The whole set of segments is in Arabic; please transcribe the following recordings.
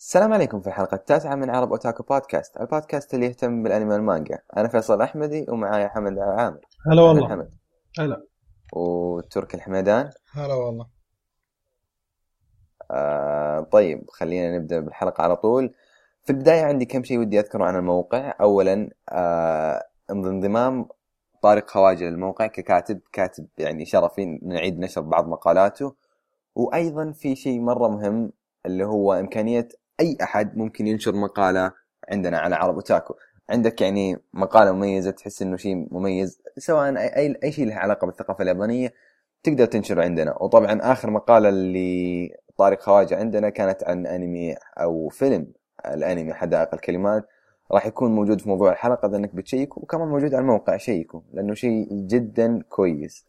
السلام عليكم في الحلقة التاسعة من عرب أوتاكو بودكاست البودكاست اللي يهتم بالأنمي والمانجا. أنا فيصل أحمدي ومعايا حمد عامر هلا والله. حمد. هلا. وتركي الحميدان. هلا والله. آه طيب خلينا نبدأ بالحلقة على طول. في البداية عندي كم شيء ودي أذكره عن الموقع. أولا آه انضمام طارق خواجه للموقع ككاتب كاتب يعني شرفي نعيد نشر بعض مقالاته. وأيضا في شيء مرة مهم اللي هو إمكانية أي أحد ممكن ينشر مقالة عندنا على عرب وتاكو عندك يعني مقالة مميزة تحس إنه شيء مميز سواء أي أي شيء له علاقة بالثقافة اليابانية تقدر تنشره عندنا. وطبعا آخر مقالة اللي طارق خواجة عندنا كانت عن أنمي أو فيلم الأنمي حدائق الكلمات راح يكون موجود في موضوع الحلقة إذا إنك بتشيك وكمان موجود على الموقع شيكه لأنه شيء جدا كويس.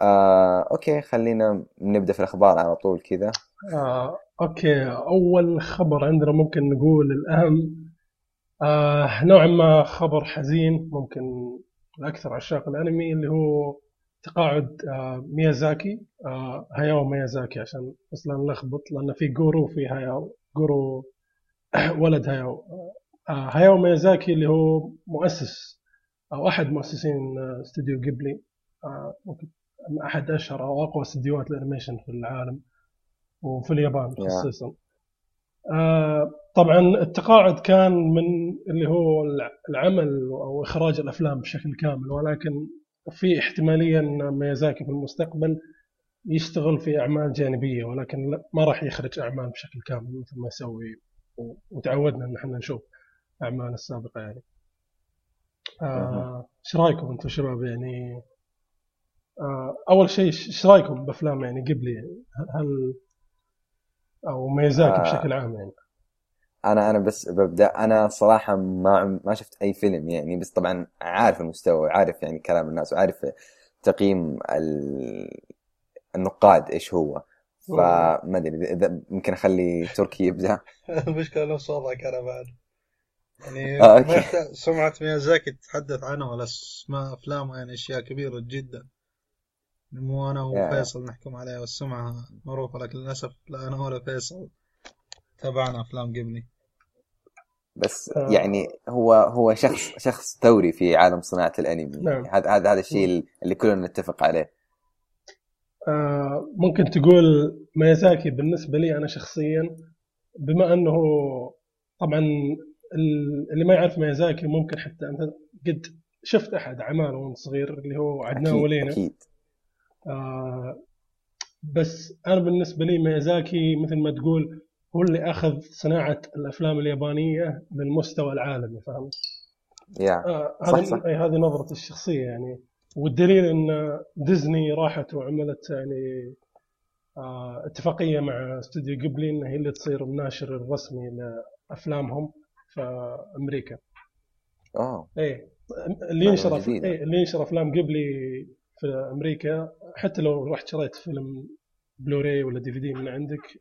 آه، okay خلينا نبدأ في الأخبار على طول كذا. آه، okay. أول خبر عندنا ممكن نقول الاهم آه، نوعا ما خبر حزين ممكن لاكثر عشاق الأنمي اللي هو تقاعد آه، ميازاكي. آه، هاياو ميازاكي عشان بس لا نلخبط لأن في جورو في هاياو جورو ولد هاياو. آه، هاياو ميازاكي اللي هو مؤسس أو أحد مؤسسين آه، استوديو جيبلي آه، ممكن أحد أشهر أو أقوى استديوهات الأنيميشن في العالم. وفي اليابان. خصيصا آه طبعا التقاعد كان من اللي هو الع- العمل أو إخراج الأفلام بشكل كامل ولكن في احتمالية أن ميازاكي في المستقبل يشتغل في أعمال جانبية ولكن ما راح يخرج أعمال بشكل كامل مثل ما يسوي وتعودنا إن إحنا نشوف أعمال السابقة يعني. آه، إيش رأيكم أنتم شباب يعني آه، أول شيء إيش رأيكم بأفلام يعني قبلي هل أو ميازاكي آه. بشكل عام يعني. أنا أنا بس ببدأ أنا صراحة ما ما شفت أي فيلم يعني بس طبعا عارف المستوى وعارف يعني كلام الناس وعارف تقييم ال... النقاد إيش هو. فما أدري إذا- إذا ممكن أخلي تركي يبدأ؟ المشكلة نفس وضعك أنا بعد. يعني آه، سمعة ميازاكي تتحدث عنه ولا اسماء أفلامه يعني أشياء كبيرة جدا. مو يا. وفيصل نحكم عليها والسمعة معروفة لكن للأسف لا أنا ولا فيصل تابعنا أفلام قبلي بس آه. يعني هو هو شخص شخص ثوري في عالم صناعة الأنمي نعم. هذا هذا هذا الشيء اللي كلنا نتفق عليه آه، ممكن تقول ميازاكي بالنسبة لي أنا شخصيا بما أنه طبعا ال- اللي ما يعرف ميازاكي ممكن حتى أنت قد شفت أحد أعماله وأنت صغير اللي هو عدنان أكيد ولينا أكيد آه، بس أنا بالنسبة لي ميازاكي مثل ما تقول هو اللي أخذ صناعة الأفلام اليابانية للمستوى العالمي فهمت؟ يا آه، صح، هذه هذه نظرتي الشخصية يعني والدليل إن ديزني راحت وعملت يعني آه، اتفاقية مع استوديو جيبلي إن هي اللي تصير الناشر الرسمي لأفلامهم في أمريكا. اوه إيه اللي ينشر. إيه اللي ينشر أفلام جيبلي في أمريكا حتى لو رحت شريت فيلم بلوراي ولا DVD من عندك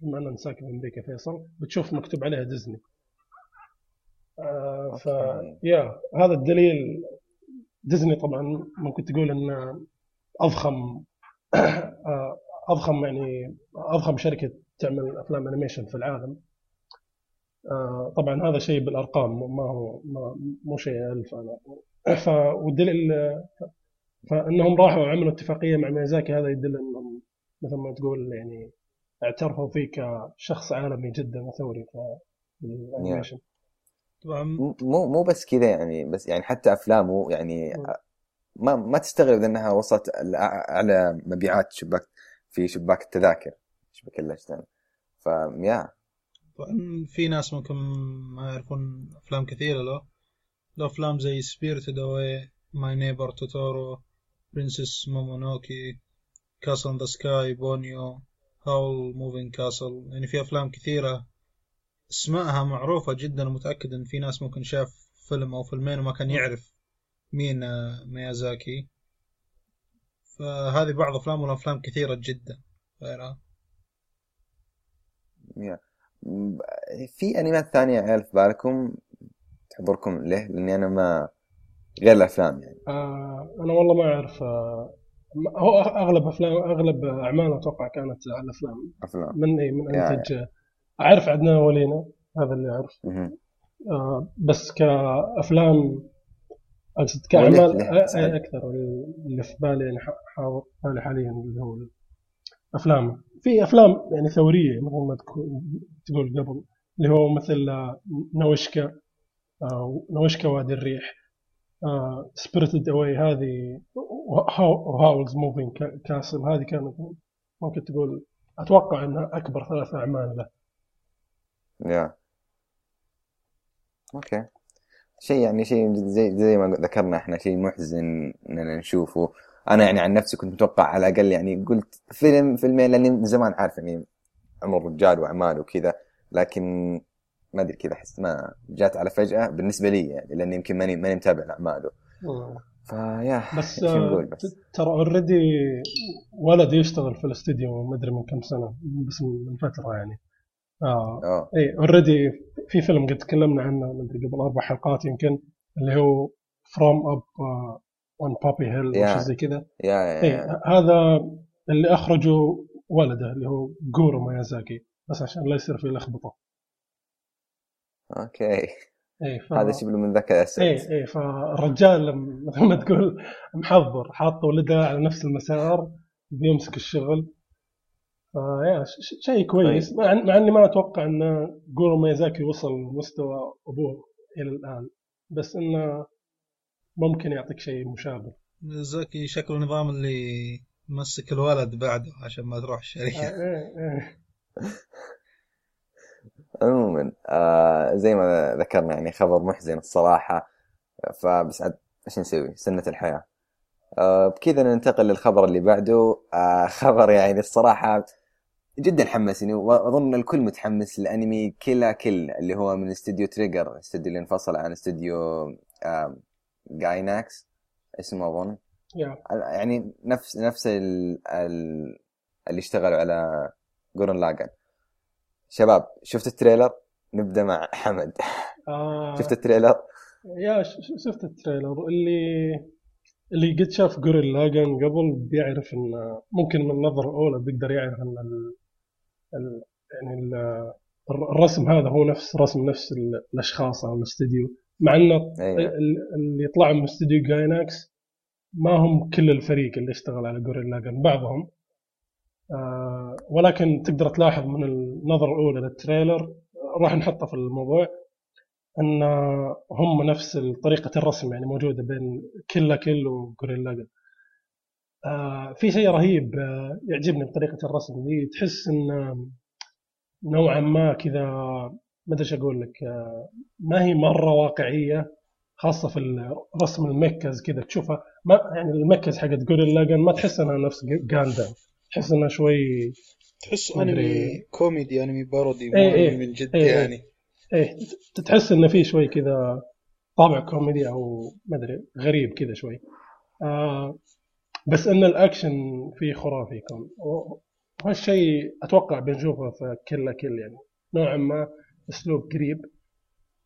بما ان ساكن في أمريكا فيصل بتشوف مكتوب عليها ديزني. آه، ف. yeah هذا الدليل ديزني طبعا ممكن تقول إن أضخم آه، أضخم يعني أضخم شركة تعمل أفلام animation في العالم آه، طبعا هذا شيء بالأرقام ما هو ما مو شيء ألف أنا ف والدليل فإنهم راحوا وعملوا اتفاقية مع ميازاكي هذا يدل إنهم مثل ما تقول يعني اعترفوا فيه كشخص عالمي جدا وثوري في ال animation. طبعا. مو مو بس كذا يعني بس يعني حتى افلامه يعني. ما ما تستغرب إنها وصلت اعلى مبيعات شباك في شباك التذاكر شباك الاشتان فيا طبعا في ناس ممكن ما يعرفون أفلام كثيرة له له أفلام زي Spirited Away My Neighbor Totoro Princess Mononoke Castle in the Sky Ponyo Howl's Moving Castle يعني في أفلام كثيرة اسمائها معروفة جدا ومتأكد إن في ناس ممكن شاف فيلم أو فيلمين وما كان يعرف مين ميازاكي. فهذه بعض أفلامه له أفلام كثيرة جدا. غيرها؟ في أنميات ثانية يا عيال في بالكم تحضركم له لأني أنا ما غير الأفلام يعني. آه أنا والله ما أعرف آه هو أغلب أفلام أغلب أعماله أتوقع كانت على الأفلام. أفلام. من إيه من انتج أعرف عدنان ولينا هذا اللي أعرف. آه بس كأفلام أقصد كأعمال أ- سعد. أكثر اللي في بالي يعني بالي حاليا اللي هو افلام في أفلام يعني ثورية مثل ما تقول قبل اللي هو مثل آه، ناوشيكا آه، ناوشيكا وادي الريح. Spirited Away هذه و Howl's Moving Castle هذه كانت ممكن تقول أتوقع إنها أكبر ثلاث أعمال له. yeah okay شيء يعني شيء زي زي ما ذكرنا إحنا شيء محزن إننا نشوفه. أنا يعني عن نفسي كنت متوقع على الأقل يعني قلت فيلم فيلمين لأني من زمان عارف يعني عمر الرجال واعماله وكذا لكن ما أدري كذا احس ما جات على فجأة بالنسبة لي يعني لأني يمكن ماني ماني متابع لاعماله ف yeah بس آه، بس؟ ترى already ولد يشتغل في الاستديو ما أدري من كم سنة بس من فترة يعني. آه آه. اي already في فيلم قد تكلمنا عنه ما أدري قبل أربع حلقات يمكن اللي هو From Up on Poppy Hill أو. شيء زي كذا. yeah. هذا اللي أخرجه ولده اللي هو جورو ميازاكي بس عشان لا يصير في لخبطة. okay. اي ف... هذا الشبل من ذاك الاسد اي اي فالرجال لما- مثل ما تقول محضر حاط ولده على نفس المسار بيمسك الشغل. ف yeah ش- ش- شيء كويس. مع, مع إني ما أتوقع إن جورو ميازاكي وصل مستوى أبوه إلى الآن. بس إنه ممكن يعطيك شيء مشابه. زاكي شكله نظام اللي مسك الولد بعده عشان ما تروح آه، الشركة إيه، إيه. عموما آه زي ما ذكرنا يعني خبر محزن الصراحة فبس عاد إيش نسوي؟ سنة الحياة. آه بكذا ننتقل للخبر اللي بعده. آه خبر يعني الصراحة جدا حمسني واظن الكل متحمس لأنمي Kill la Kill اللي هو من استوديو تريجر الاستوديو اللي انفصل عن استوديو آه جايناكس. اسمه أظن. يعني نفس نفس ال... ال... اللي اشتغلوا على Gurren Lagann شباب شفت ال trailer؟ نبدأ مع حمد. آه، شفت التريلر؟ يا شفت التريلر. اللي اللي قد شاف جوريل لاجن قبل بيعرف إن ممكن من النظره الاولى بيقدر يعرف إن ال... ال... يعني ال... الرسم هذا هو نفس رسم نفس ال- الأشخاص أو الاستديو. مع إنه ال- اللي يطلعوا من استوديو جايناكس ما هم كل الفريق اللي اشتغل على جوريل لاجن بعضهم ولكن تقدر تلاحظ من النظرة الأولى للتريلر راح نحطه في الموضوع أن هم نفس طريقة الرسم يعني موجودة بين كلا كل وجوريل لاجن آه في شيء رهيب آه يعجبني بطريقة الرسم دي تحس أن نوعا ما كذا ما أدري أقول لك آه ما هي مرة واقعية خاصة في رسم ال mechs كذا تشوفها ما يعني ال mechs حقت Gurren Lagann ما تحس إنها نفس جاندام تحس انها شوي تحس. أنمي كوميدي أنمي parody إيه. أنمي من جد إيه، إيه. يعني إيه تحس إنه في شوي كذا طابع كوميدي أو ما أدري غريب كذا شوي آه بس إن الأكشن فيه خرافي يكون وهالشيء أتوقع بنشوفه في Kill la Kill يعني نوعا ما أسلوب قريب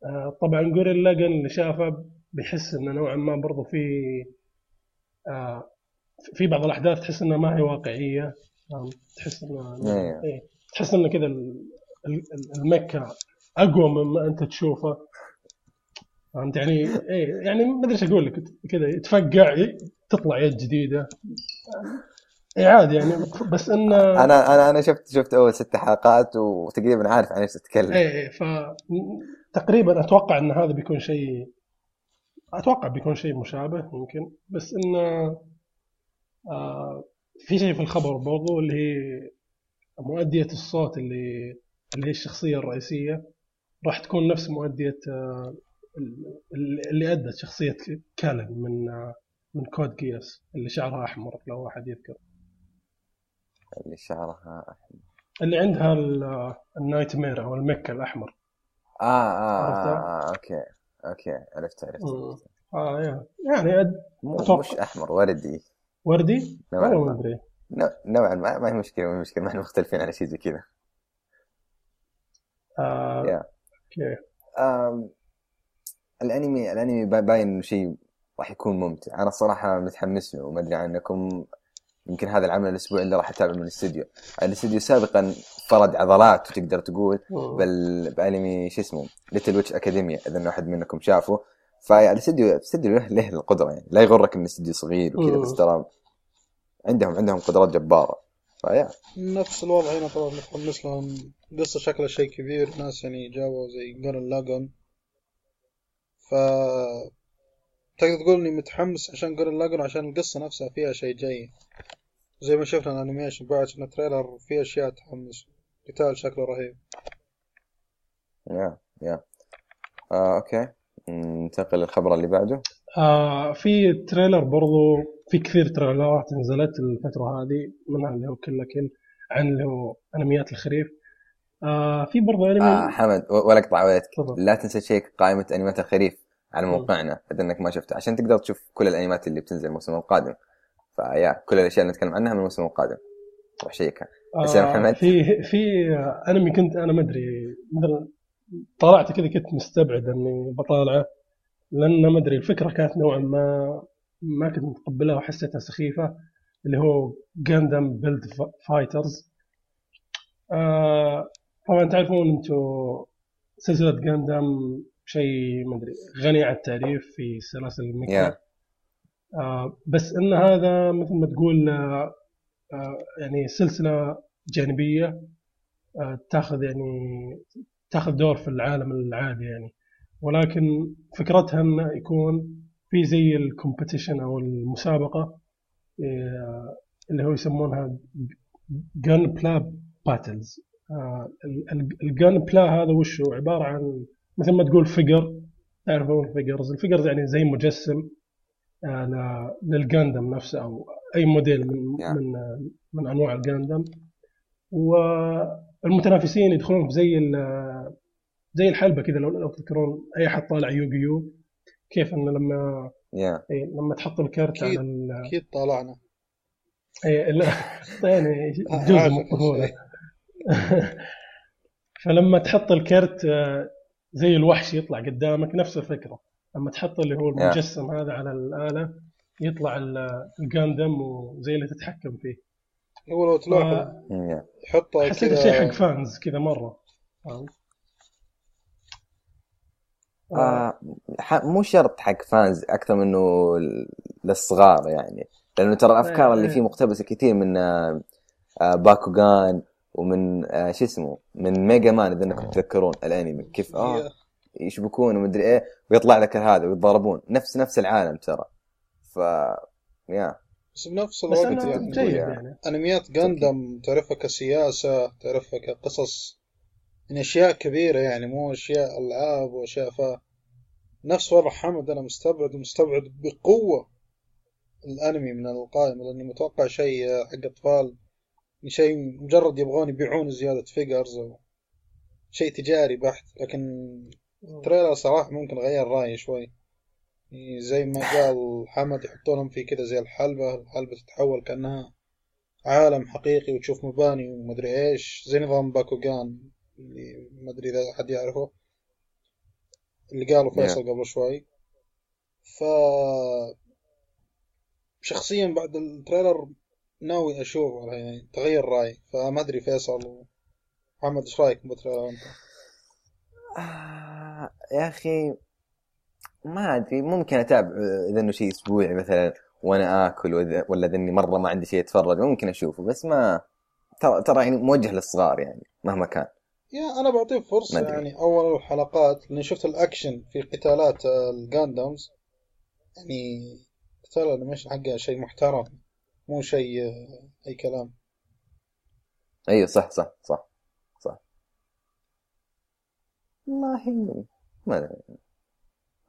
آه طبعا جوريل لاجن اللي شافه بيحس إنه نوعا ما برضو في آه في بعض الأحداث تحس إنها ما هي واقعية. آه تحس انها إيه. إيه. تحس انه كذا ال- ال- المكة أقوى مما أنت تشوفه. فهمت؟ يعني إيه يعني ما أدري إيش أقول لك. كذا يتفقع تطلع يد جديدة. اي عادي يعني. بس انه أنا أنا أنا شفت شفت أول ست حلقات وتقريبا عارف عن إيش تتكلم. إيه إيه ف تقريبا أتوقع إن هذا بيكون شيء أتوقع بيكون شيء مشابه يمكن بس انه في شيء في الخبر برضو اللي هي مؤدية الصوت اللي اللي هي الشخصية الرئيسية راح تكون نفس مؤدية آه ال- اللي أدت شخصية كالن من آه من Code Geass اللي شعرها أحمر لو واحد يذكر اللي شعرها اللي عندها ال- آه، ال Knightmare أو الميكا الأحمر آه, آه؟ آه, آه okay okay عرفت عرفت مم. آه يعني أد... مو. مش أحمر وردي وردي؟ نوعا ما. نوع- نوعا ما. ما هي مشكلة ما هي مشكلة. ما إحنا مختلفين على شيء زي كذا. آه آم، الأنمي الأنمي با- باين إنه شيء راح يكون ممتع. أنا الصراحه متحمس له. وما أدري عنكم. يمكن هذا العمل الأسبوع اللي راح أتابعه من الاستوديو. الاستوديو سابقا فرد عضلات وتقدر تقول بل بأنمي شو اسمه؟ Little Witch Academia إذا احد منكم شافه. فالاستوديو الاستوديو له, له القدرة يعني. لا يغرك إن الاستوديو صغير وكذا بس ترى عندهم عندهم قدرات جبارة. فيا. نفس الوضع هنا طبعا متحمس لهم قصة شكلها شيء كبير. ناس يعني جابوا زي جون لاجون. ف تقدر تقول إني متحمس عشان جون لاجون عشان القصة نفسها فيها شيء جاي زي ما شفنا ال animation بعد شفنا trailer فيه أشياء تحمس. قتال شكله رهيب. yeah yeah. آه، okay. ننتقل للخبر اللي بعده. آه في تريلر برضو في كثير تريلرات نزلت الفترة هذه منها اللي هو كل عن اللي هو أنميات الخريف. آه في برضو انمي آه حمد ولا أقطع وقتك لا تنسى تشيك قائمة أنميات الخريف على موقعنا إذا إنك ما شفتها عشان تقدر تشوف كل الأنميات اللي بتنزل الموسم القادم. فيا كل الأشياء اللي نتكلم عنها من الموسم القادم. روح شيكها آه محمد؟ في في أنمي كنت أنا ما أدري طلعت كذا كنت مستبعد إني بطالعه لأن ما أدري الفكرة كانت نوعا ما ما كنت متقبلها وحسيتها سخيفة اللي هو Gundam Build Fighters طبعا تعرفون أنتم سلسلة جاندم شيء ما أدري غني عن التعريف في سلاسل الميكا yeah. آه بس إن هذا مثل ما تقول آه آه يعني سلسلة جانبية آه تأخذ يعني تاخذ دور في العالم العادي يعني. ولكن فكرتها انه يكون في زي ال competition أو المسابقة آه، اللي هو يسمونها Gunpla Battles الجن بلا هذا وش هو عبارة عن مثل ما تقول figure تعرفون ال figures ال figures يعني زي مجسم آه، للجاندم نفسه أو أي موديل من من من أنواع الجاندم والمتنافسين يدخلون في زي زي الحلبة كذا لو لو تذكرون أي احد طالع يوغيو كيف إنه لما yeah. إيه لما تحط الكرت على أكيد طالعنا اي لا يعني جزء من الطفوله فلما تحط الكرت آه، زي الوحش يطلع قدامك نفس الفكرة لما تحط اللي هو المجسم yeah. هذا على الآلة يطلع الجاندم وزي اللي تتحكم فيه هو لو تلاحظ يحطه حسيت شيء حق fans كذا مرة. آه مو شرط حق fans أكثر منه للصغار يعني. لأنه ترى الافكار اللي فيه مقتبسة كثير من آه باكوغان ومن آه شو اسمه من ميجا مان إذا إنكم تتذكرون الأنمي كيف آه يشبكون ومدري إيه ويطلع لك هذا ويتضاربون. نفس نفس العالم ترى. ف يا بس بنفس الوقت يعني, يعني أنميات جاندم تعرفها كسياسة تعرفها كقصص من أشياء كبيرة يعني مو أشياء ألعاب وأشياء ف نفس وضع حمد أنا مستبعد ومستبعد بقوة الأنمي من القائمة لأني متوقع شيء حق أطفال شيء مجرد يبغون يبيعون زيادة figures أو شيء تجاري بحت لكن ال trailer صراحة ممكن غير رأيي شوي. يعني زي ما قال حمد يحطونهم في كذا زي الحلبة الحلبة تتحول كأنها عالم حقيقي وتشوف مباني ومدري إيش زي نظام باكوغان اللي ما أدري إذا حد يعرفه اللي قاله فيصل yeah. قبل شوي ف شخصيا بعد ال trailer ناوي أشوفه يعني تغير رأيي فما أدري فيصل ومحمد إيش رأيك بال trailer أنت؟ آه يا أخي ما أدري ممكن أتابع إذا إنه شيء أسبوعي مثلا وأنا آكل ولا إذا إني مرة ما عندي شيء أتفرج ممكن أشوفه بس ما ترى ترى يعني موجه للصغار يعني مهما كان. yeah أنا بعطيه فرصة مدري. يعني أول الحلقات لأني شفت الأكشن في قتالات الجاندمز يعني قتال ال animation حقها شيء محترم مو شيء أي كلام. أيوه صح صح صح صح. والله ما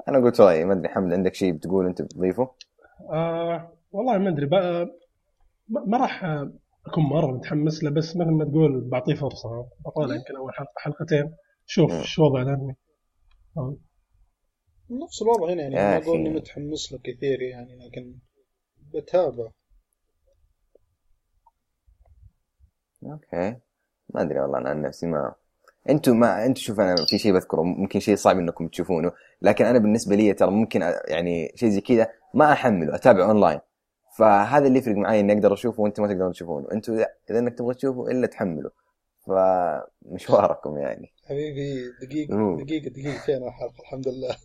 أنا قلت رايي ما أدري حمد عندك شيء بتقول أنت بتضيفه؟ آه والله ما أدري ما راح أكون مرة متحمس له بس مثل ما تقول بعطيه فرصة بطالع يمكن أول حلقه حلقتين. شوف شو وضع الانمي نفس الوضع هنا يعني ما أقول إني متحمس له كثير يعني لكن بتابع. okay. ما أدري والله أنا عن نفسي ما أنتم ما أنتم شوف أنا في شيء بذكره ممكن شيء صعب إنكم تشوفونه لكن أنا بالنسبة لي ترى ممكن يعني شيء زي كذا ما أحمله أتابع اونلاين فهذا اللي يفرق معي إني أقدر أشوفه وأنتم ما تقدرون تشوفونه. أنتم اذا إنك تبغى تشوفه إلا تحمله. فمشوار لكم يعني. حبيبي دقيقة مم. دقيقة دقيقتين الحلقة الحمد لله.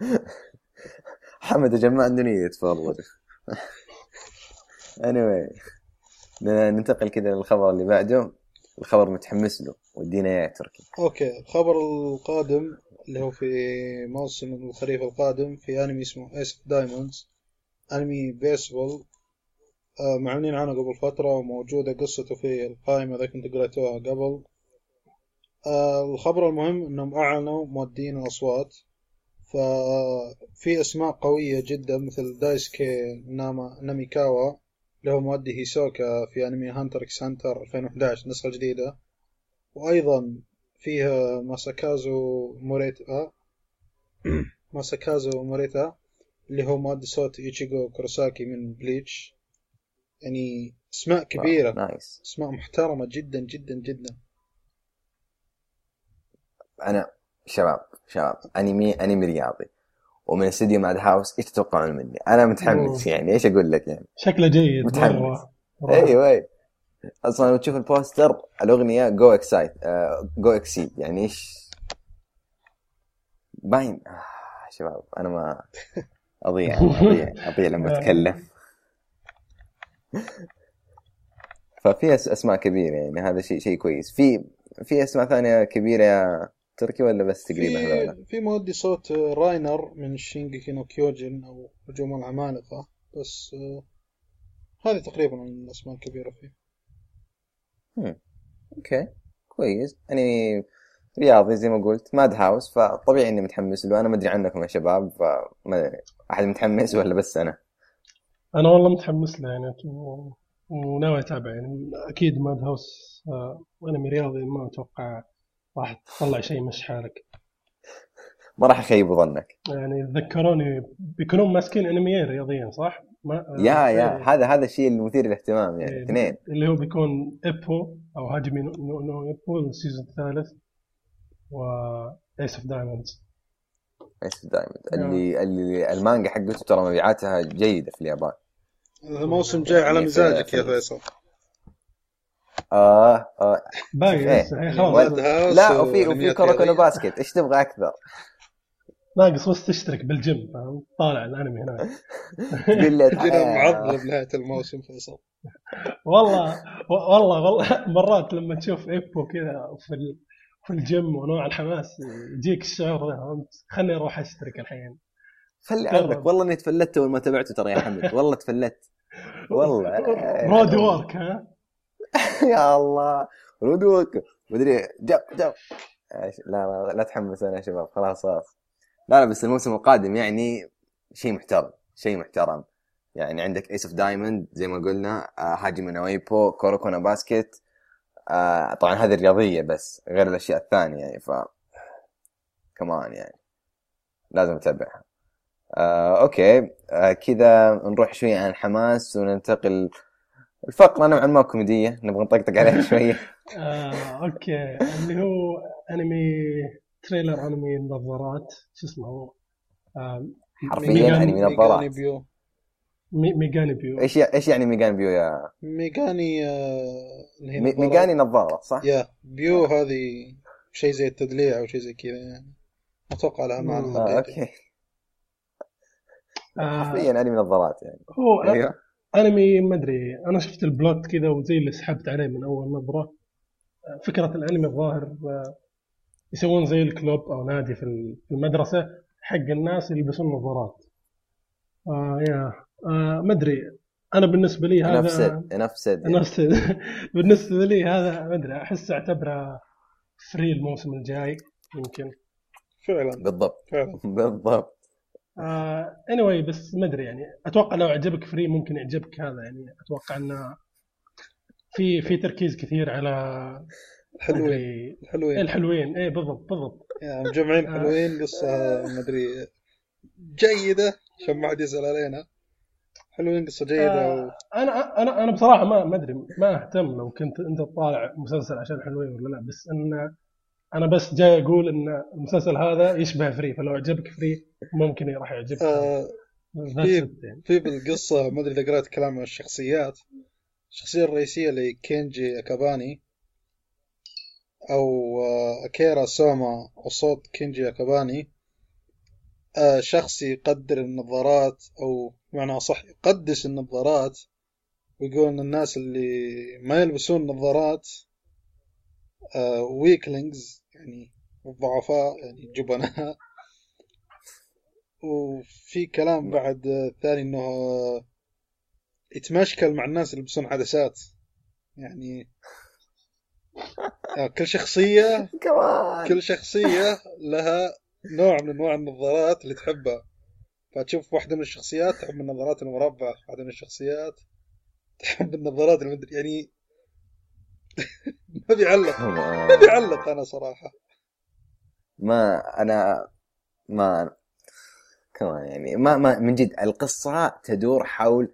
حمد يا جماعة عنده نية يتفرج anyway ننتقل كذا للخبر اللي بعده. الخبر متحمس له ودينا إياه يا تركي. okay الخبر القادم اللي هو في موسم الخريف القادم في أنمي اسمه Ace Diamonds أنمي بيسبول آه معلنين عنه قبل فترة وموجودة قصته في القائمة إذا كنت قرأتوها قبل. آه الخبر المهم إنهم أعلنوا مؤدين الأصوات. ففي أسماء قوية جدا مثل دايسكي نا ناميكاوا اللي هو مؤدي هيسوكا في أنمي Hunter x Hunter 2011 النسخة الجديدة وأيضا فيها ماساكازو موريتا ماساكازو موريتا اللي هو مؤدي صوت إيتشيغو كوروساكي من بليتش. يعني أسماء كبيرة. nice. أسماء محترمة جدا جدا جدا. أنا شباب شباب أنمي أنمي رياضي. ومن استديو ماد هاوس إيش تتوقعون مني؟ أنا متحمس أوه. يعني إيش أقول لك يعني؟ شكله جيد متحمس. أيوه أيوه أصلا لو تشوف البوستر الأغنية جو اكسايت جو اكسيد يعني إيش باين آه شباب أنا ما أضيع أضيع أضيع لما أتكلم ففي أسماء كبيرة يعني هذا شيء شيء كويس في في أسماء ثانية كبيرة تركي ولا بس تقريبا هذول؟ في في مؤدي صوت راينر من Shingeki no Kyojin أو هجوم العمالقة بس آه، هذه تقريبا الأسماء الكبيرة فيه. okay كويس. يعني رياضي زي ما قلت Madhouse فطبيعي إني متحمس له. أنا ما أدري عنكم يا شباب فما أحد متحمس ولا بس أنا؟ أنا والله متحمس له يعني و- وناوي أتابع. يعني أكيد Madhouse آه، أنمي رياضي ما أتوقع راح تطلع شيء مش حالك. ما راح أخيب ظنك. يعني ذكروني بيكونون ماسكين أنميين رياضيين صح؟ ما آه، يا. يا إيه. هذا هذا الشيء المثير للاهتمام يعني إيه، اثنين. اللي هو بيكون إيبو أو هاجمي نو, نو, نو إيبو ال season الثالث و Ace of Diamonds إيش دايموند اللي اللي المانجا حقته ترى مبيعاتها جيدة في اليابان. الموسم جاي على في- مزاجك يا فيصل. آه, آه. باقي إيه. إيه، لا وفي وفي كوروكونو. باسكت. إيش تبغى أكثر؟ ناقص بس تشترك بالجيم. فاهم؟ طالع الأنمي هناك. تقول لي جينا آه، معضلة بنهاية الموسم فيصل. والله والله والله. مرات لما تشوف إيبو كذا في ال- في الجيم ونوع الحماس يجيك الشعور ذا فهمت؟ خلني أروح أشترك الحين. خلي. عنك والله إني تفلت أول ما تابعته ترى يا حمد والله تفلت والله. رود وورك ها؟ يا الله. رود وورك مدري جاب إيش- لا لا لا تحمس أنا يا شباب. خلاص خلاص. لا لا بس الموسم القادم يعني شيء محترم. شيء محترم. يعني عندك ايس اوف دايموند زي ما قلنا هاجم نويبو كوروكونا باسكت طبعا هذه الرياضية بس غير الأشياء الثانية يعني ف كمان يعني. لازم أتابعها. آه أوكي. آه كذا نروح شوي عن الحماس وننتقل الفقرة نوعا ما كوميدية نبغى نطقطق عليها شوية. آه، أوكي. اللي هو أنمي trailer أنمي النظارات شو اسمه؟ هو آه، حرفيا انمي نظارات ميغاني بيو. مي- ميغاني بيو. إيش إيش يعني ميغان بيو يا ميغاني آه، اللي هي مي- نظارة- ميغاني نظارة صح؟ يا بيو هذه شيء زي التدليع أو شيء زي كذا يعني. أتوقع لها معنى. آه أوكي. آه، حرفيا أنمي نظارات يعني. هو أيوه. أنمي ما أدري. أنا شفت ال plot كذا وزي اللي سحبت عليه من أول نظره فكرة الأنمي الظاهر آه، يسوون زي ال club أو نادي في ال- في المدرسة حق الناس اللي يلبسون نظارات. آه يا آه ما أدري. أنا بالنسبة لي هذا نفس نفس نفس بالنسبة لي هذا ما أدري أحس أعتبره فري الموسم الجاي يمكن. فعلا. بالضبط. فعلا. بالضبط. آه anyway بس ما أدري يعني. أتوقع لو عجبك فري ممكن يعجبك هذا يعني. أتوقع إنه في في تركيز كثير على ما حلوين أدري حلوين الحلوين. إيه بالضبط بالضبط. يعني مجمعين آه. حلوين قصة ما أدري. جيدة عشان ما حد يسأل علينا. حلوين قصة جيدة و... آه أنا أنا أنا بصراحة ما ما أدري ما أهتم لو كنت أنت تطالع مسلسل عشان حلوين ولا لا بس إن أنا بس جاي أقول إن المسلسل هذا يشبه فري فلو عجبك فري ممكن راح يعجبك آه يعني. في بالقصة ما أدري إذا قرأت كلام عن الشخصيات الشخصية الرئيسية اللي كينجي أكاباني أو آه، أكيرا سوما وصوت كينجي أكاباني آه، شخص يقدر النظارات أو معنى صح يقدس النظارات ويقول إن الناس اللي ما يلبسون نظارات weaklings يعني الضعفاء يعني جبناء. وفي كلام بعد آه، ثاني إنه آه، يتمشكل مع الناس اللي يلبسون عدسات يعني آه، كل شخصية كل شخصية لها نوع من أنواع النظارات اللي تحبها. فتشوف واحدة من الشخصيات تحب النظارات المربعة واحدة من الشخصيات تحب النظارات المدري يعني ما بيعلق. ما بيعلق أنا صراحة. ما أنا ما كمان يعني ما ما من جد القصة تدور حول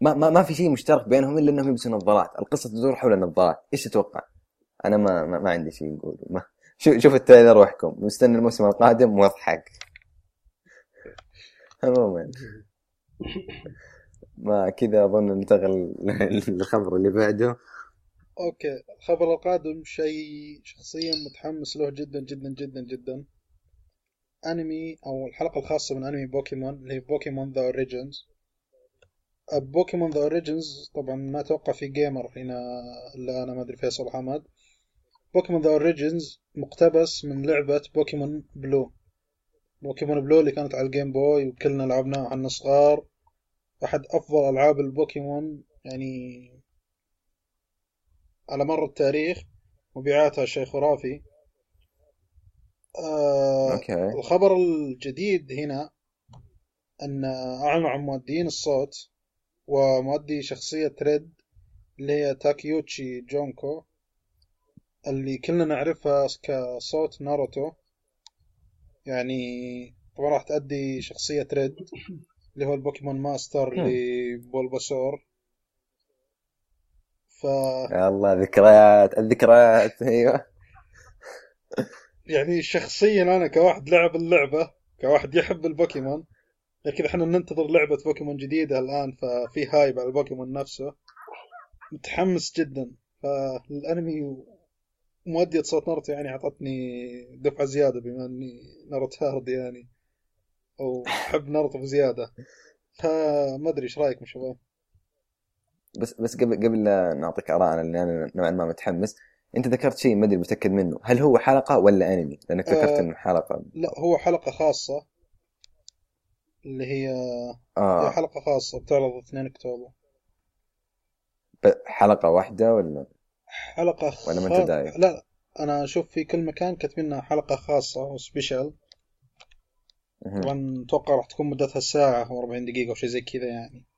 ما ما, ما في شيء مشترك بينهم إلا إنهم يلبسوا نظارات، القصة تدور حول النظارات، إيش تتوقع؟ أنا ما ما, ما عندي شيء نقول. ما شوف شوف ال trailer واحكم مستني الموسم القادم وأضحك. عموما ما كذا أظن ننتقل للخبر اللي بعده. أوكي. الخبر القادم شيء شخصيا متحمس له جدا جدا جدا جدا. أنمي أو الحلقة الخاصة من أنمي بوكيمون اللي هي بوكيمون The Origins بوكيمون The Origins طبعا ما أتوقع في gamer هنا إلا أنا ما أدري فيصل حمد بوكيمون The Origins مقتبس من لعبة بوكيمون Blue بوكيمون Blue اللي كانت على ال Game Boy وكلنا لعبناها عنا صغار. أحد أفضل ألعاب البوكيمون يعني على مر التاريخ مبيعاتها شيء خرافي آه أوكي. الخبر الجديد هنا أن اعلنوا عن مؤدين الصوت ومؤدي شخصية ريد اللي هي تاكيوتشي جونكو اللي كلنا نعرفها كصوت ناروتو. يعني طبعا راح تأدي شخصية ريد اللي هو البوكيمون ماستر لبولباسور ف يا الله ذكريات الذكريات أيوه. يعني شخصيا أنا كواحد لعب اللعبة كواحد يحب البوكيمون لكن إحنا ننتظر لعبة بوكيمون جديدة الآن ففي hype على البوكيمون نفسه. متحمس جدا فالأنمي مؤدية صوت ناروتو يعني أعطتني دفعة زيادة بما إني ناروتو hard يعني أو أحب ناروتو بزيادة. فما أدري إيش رايكم شباب بس بس قبل قبل لا نعطيك ارائنا لأن أنا نوعا ما متحمس. أنت ذكرت شيء ما أدري متأكد منه. هل هو حلقة ولا أنمي؟ لأنك ذكرت آه. إنه حلقة. لا هو حلقة خاصة. اللي هي هي آه حلقة خاصة بتعرض 2 أكتوبر. حلقة واحدة ولا؟ حلقة ولا ما أنت داير؟ لا أنا أشوف في كل مكان كاتبينها حلقة خاصة وسبيشال. طبعا أتوقع راح تكون مدتها ساعة و40 دقيقة أو شيء زي كذا يعني.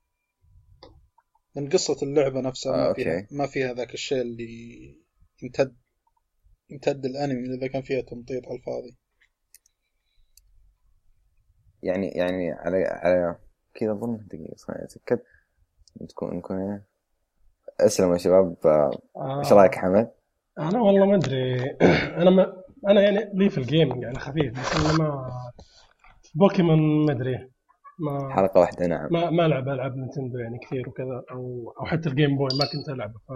من قصة اللعبة نفسها آه، ما فيها okay. ما فيها ذاك الشيء اللي يمتد يمتد الأنمي إذا كان فيها تمطيط على الفاضي يعني يعني على على كذا أظن دقيقة خليني أتأكد تكون نكون. اسلموا يا شباب آه، آه، إيش رأيك حمد؟ أنا والله ما أدري أنا ما أنا يعني لي في gaming يعني خفيف بس أنا ما بوكيمون ما أدري ما حلقة واحدة نعم. ما ما العب ألعاب نينتندو يعني كثير وكذا أو أو حتى ال Game Boy ما كنت ألعبه ف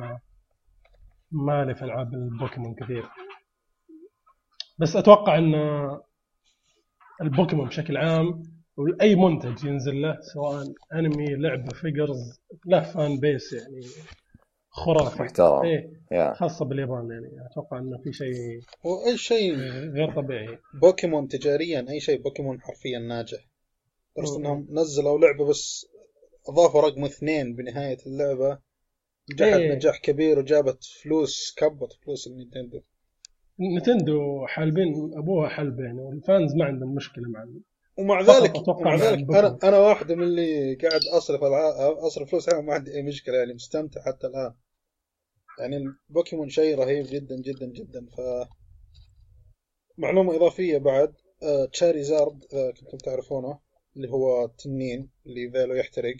ما لي في ألعاب البوكيمون كثير. بس أتوقع إن البوكيمون بشكل عام وأي منتج ينزل له سواء أنمي لعبة figures له fan base يعني خرافي. محترم. yeah. خاصة باليابان يعني. أتوقع إنه في شيء وأي شيء غير طبيعي. بوكيمون تجاريا أي شيء بوكيمون حرفيا ناجح. مم. إنهم نزلوا لعبة بس أضافوا رقم اثنين بنهاية اللعبة نجحت إيه. نجاح كبير وجابت فلوس كبت فلوس النينتندو نينتندو حالبين أبوها حلب يعني وال fans ما عندهم مشكلة مع ومع ذلك ومع مع ذلك. أنا أنا واحد من اللي قاعد أصرف أصرف فلوس عليهم ما عندي أي مشكلة يعني مستمتع حتى الآن يعني البوكيمون شيء رهيب جدا جدا جدا ف معلومة إضافية بعد آه تشاريزارد اذا كنتم تعرفونه اللي هو التنين اللي ذيله يحترق.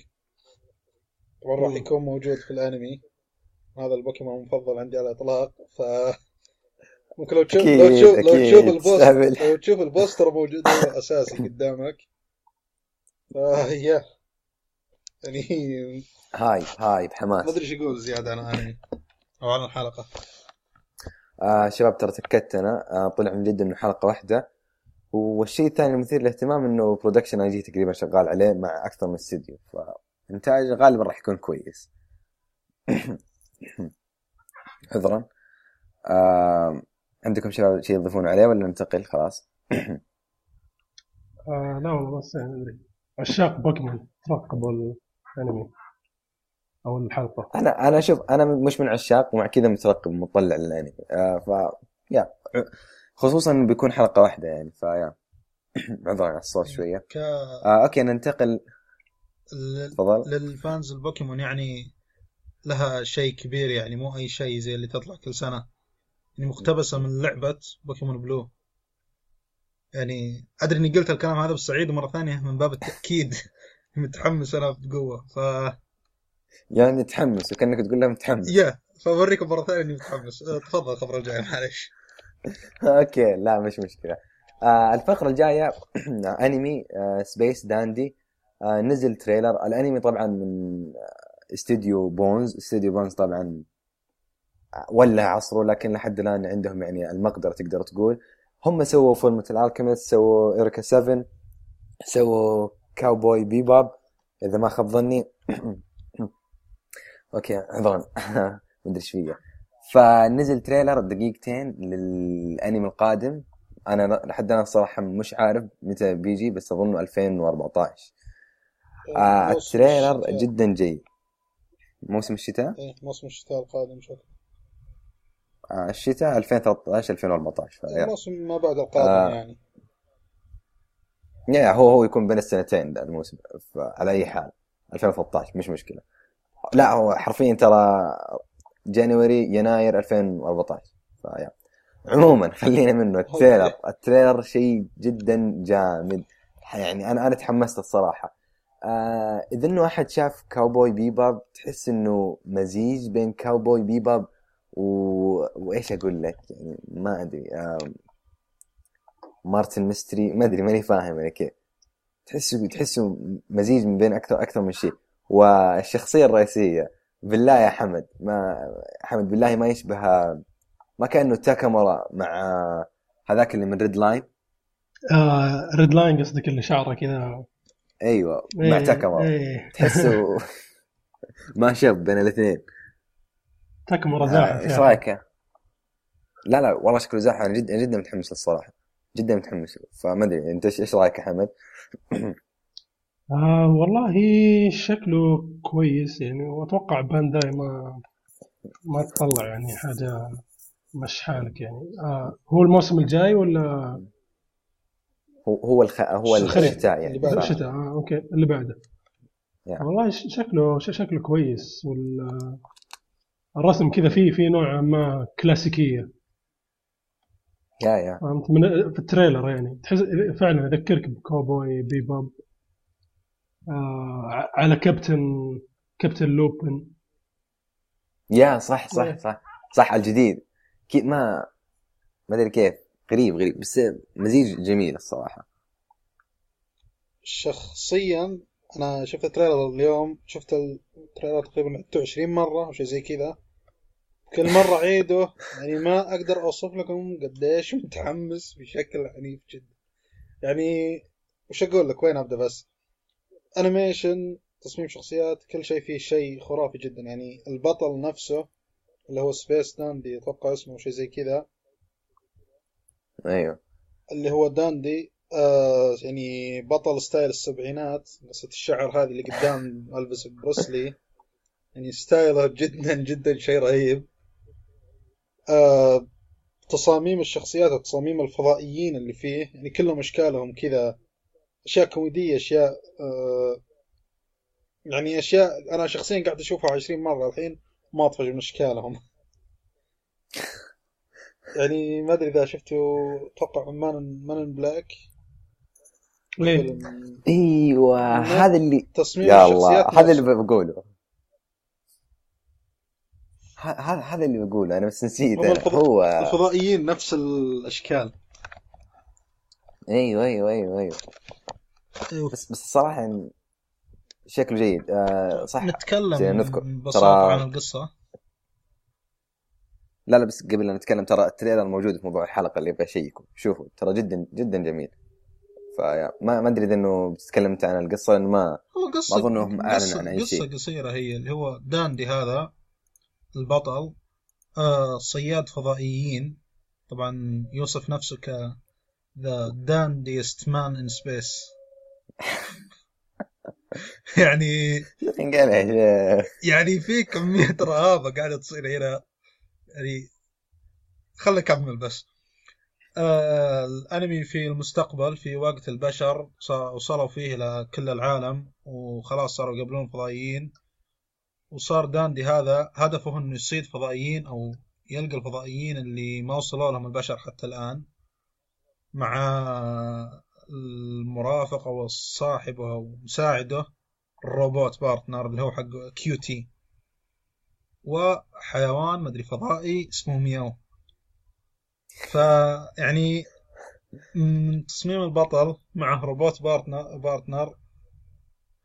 طبعا راح. يكون موجود في الأنمي؟ هذا البوكيمون المفضل عندي على الإطلاق ف ممكن لو تشوف لو تشوف لو تشوف ال poster. لو تشوف ال poster موجود أساسي قدامك. فهي يعني هاي هاي ما بحماس أدري إيش أقول زيادة عن انمي أو عن الحلقة. آه شباب ترى تاكدت أنا آه طلع من جد إنه حلقة واحدة. والشيء الثاني المثير للاهتمام إنه Production I.G تقريبا شغال عليه مع أكثر من استديو فإنتاج غالبا راح يكون كويس. عذرا. آه عندكم شباب شيء تضيفون عليه ولا ننتقل؟ خلاص. آه لا والله بس يعني. عشاق بوكيمون ترقبوا الانمي أو الحلقة أنا أنا شوف أنا مش من عشاق ومع كذا مترقب مطلع للأنمي. آه ف yeah خصوصا انه بيكون حلقة واحدة يعني ف yeah عذرا على الصوت شوية. ك آه okay ننتقل. لل- لل fans البوكيمون يعني لها شيء كبير يعني مو أي شيء زي اللي تطلع كل سنة. يعني مقتبسة من لعبة بوكيمون Blue. يعني أدري إني قلت الكلام هذا بالصعيد مره ثانية من باب التأكيد. متحمس أنا بقوة ف يعني متحمس وكأنك تقول له متحمس. yeah فاوريكم مرة ثانية إني متحمس. أه، تفضل الخبر الجاي معلش okay لا مش مشكلة. آه الفقرة الجاية أنمي آه Space Dandy آه نزل trailer. الأنمي طبعا من آه، استوديو Bones استوديو Bones طبعا ولا عصره لكن لحد الآن عندهم يعني المقدرة تقدر تقول. هم سووا Fullmetal Alchemist سووا Eureka 7 سووا Cowboy Bebop إذا ما خاب ظني. okay عذرا. مدري إيش فيه فنزل trailer دقيقتين للأنمي القادم. أنا لحد الآن الصراحه مش عارف متى بيجي بس اظنه 2014 آه ال trailer الشتاء. جدا جيد. موسم الشتاء؟ إيه، موسم الشتاء القادم شكرا. آه الشتاء 2013 2014 ف yeah الموسم ما بعد القادم آه. يعني. yeah هو هو يكون بين السنتين ذا الموسم على أي حال. 2013 مش مشكلة. لا هو حرفيا ترى January يناير 2014 ف yeah. عموما خلينا منه. ال trailer ال trailer شيء جدا جامد. يعني أنا أنا تحمست الصراحة. آه إذا إنه احد شاف Cowboy Bebop تحس إنه مزيج بين Cowboy Bebop و... وإيش أقول لك؟ يعني ما أدري. آه Martin Mystery ما أدري ماني فاهم أنا كيف. تحسه تحسه مزيج من بين أكثر أكثر من شيء. والشخصية الرئيسية. بالله يا حمد ما حمد بالله ما يشبه ما كأنه تاكامورا مع هذاك اللي من Redline آه Redline قصدك اللي شعره كذا أيوه مع إيه، تاكامورا إيه. تحسه ما شب بين الاثنين تاكامورا آه، زاحف إيش يعني. رأيك؟ لا لا والله شكله زاحف أنا جدا جدا متحمس للصراحة جدا متحمس. فما أدري أنت إيش رأيك يا حمد؟ آه والله شكله كويس يعني وأتوقع بانداي ما ما تطلع يعني حاجة مش حالك يعني. آه هو الموسم الجاي ولا؟ هو هو الخ... هو. الشتاء يعني اللي بعده. الشتاء. آه okay اللي بعده. يعني. والله شكله شكله كويس وال الرسم كذا فيه فيه نوع ما كلاسيكية. yeah yeah فهمت؟ من في ال trailer يعني. تحس فعلا يذكرك ب Cowboy Bebop آه على كابتن كابتن لوبن. yeah صح صح إيه. صح. صح الجديد. كي ما ما أدري كيف. غريب غريب بس مزيج جميل الصراحة. شخصيا أنا شفت ال trailer اليوم شفت ال trailer تقريبا عدته 20 مرة أو شيء زي كذا. كل مرة أعيده يعني ما أقدر أوصف لكم قديش متحمس بشكل عنيف جدا. يعني وش أقول لك؟ وين أبدأ بس؟ animation تصميم شخصيات كل شيء فيه شيء خرافي جدا. يعني البطل نفسه اللي هو Space Dandy أتوقع اسمه شيء زي كذا. أيوه. اللي هو Dandy آه يعني بطل style السبعينات قصة الشعر هذه اللي قدام البس بروسلي يعني style ه جدا جدا شيء رهيب. آه تصاميم الشخصيات وتصاميم الفضائيين اللي فيه يعني كلهم إشكالهم كذا. أشياء كوميدية أشياء آه يعني أشياء أنا شخصيا قاعد أشوفها عشرين مرة الحين ما اطفش من إشكالهم يعني ما أدري إذا شفتوا أتوقع Men in Black ليه؟ أيوه. هذا اللي تصميم يا الله الشخصيات هذا اللي. بقوله هذا هذا اللي بقوله أنا بس نسيت هم أنا. الفض- هو الفضائيين نفس الأشكال أيوه أيوه أيوه أيوه أيوه. بس بس الصراحة يعني شكله جيد. آه صح. نتكلم نذكر. ببساطة ترى- عن القصة. لا لا بس قبل لا نتكلم ترى التريلر موجود في موضوع الحلقة اللي يبغى يشيكه. شوفوا ترى جدا جدا جميل. فما ما أدري إذا إنه بتتكلم انت عن القصة لأنه ما هو قصة ما أظنهم أعلنوا قصة, عن قصة شيء. قصيرة هي اللي هو داندي هذا البطل آه صياد فضائيين. طبعا يوصف نفسه ك the dandiest man in space يعني قال يعني في كمية رهابة قاعدة تصير هنا. يعني خلنا نكمل بس. آه الأنمي في المستقبل في وقت البشر وصلوا فيه لكل العالم وخلاص صاروا يقابلون الفضائيين وصار Dandy هذا هدفه إنه يصيد فضائيين أو يلقى الفضائيين اللي ما وصلوا لهم البشر حتى الآن مع المرافق أو الصاحب أو مساعده الروبوت partner اللي هو حق QT. وحيوان مدري فضائي اسمه مياو. فيعني من تصميم البطل معه روبوت partner partner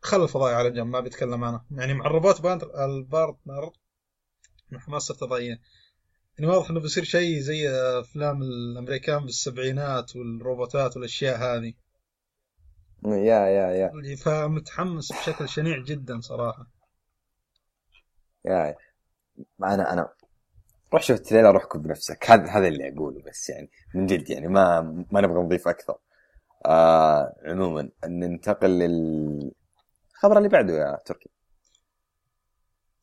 خل الفضائي على جنب ما بيتكلم عنه. يعني مع الروبوت partner ال partner من حماسة الفضائيين يعني واضح إنه بيصير شيء زي أفلام الأمريكان بالسبعينات والروبوتات والأشياء هذه. يا يا يا. فمتحمس بشكل شنيع جدا صراحة. يا أنا أنا روح شوف التريلر روح كب بنفسك هذا هذا اللي أقوله بس يعني من جد يعني ما ما نبغى نضيف أكثر. آه عموما ننتقل للخبر اللي بعده يا تركي.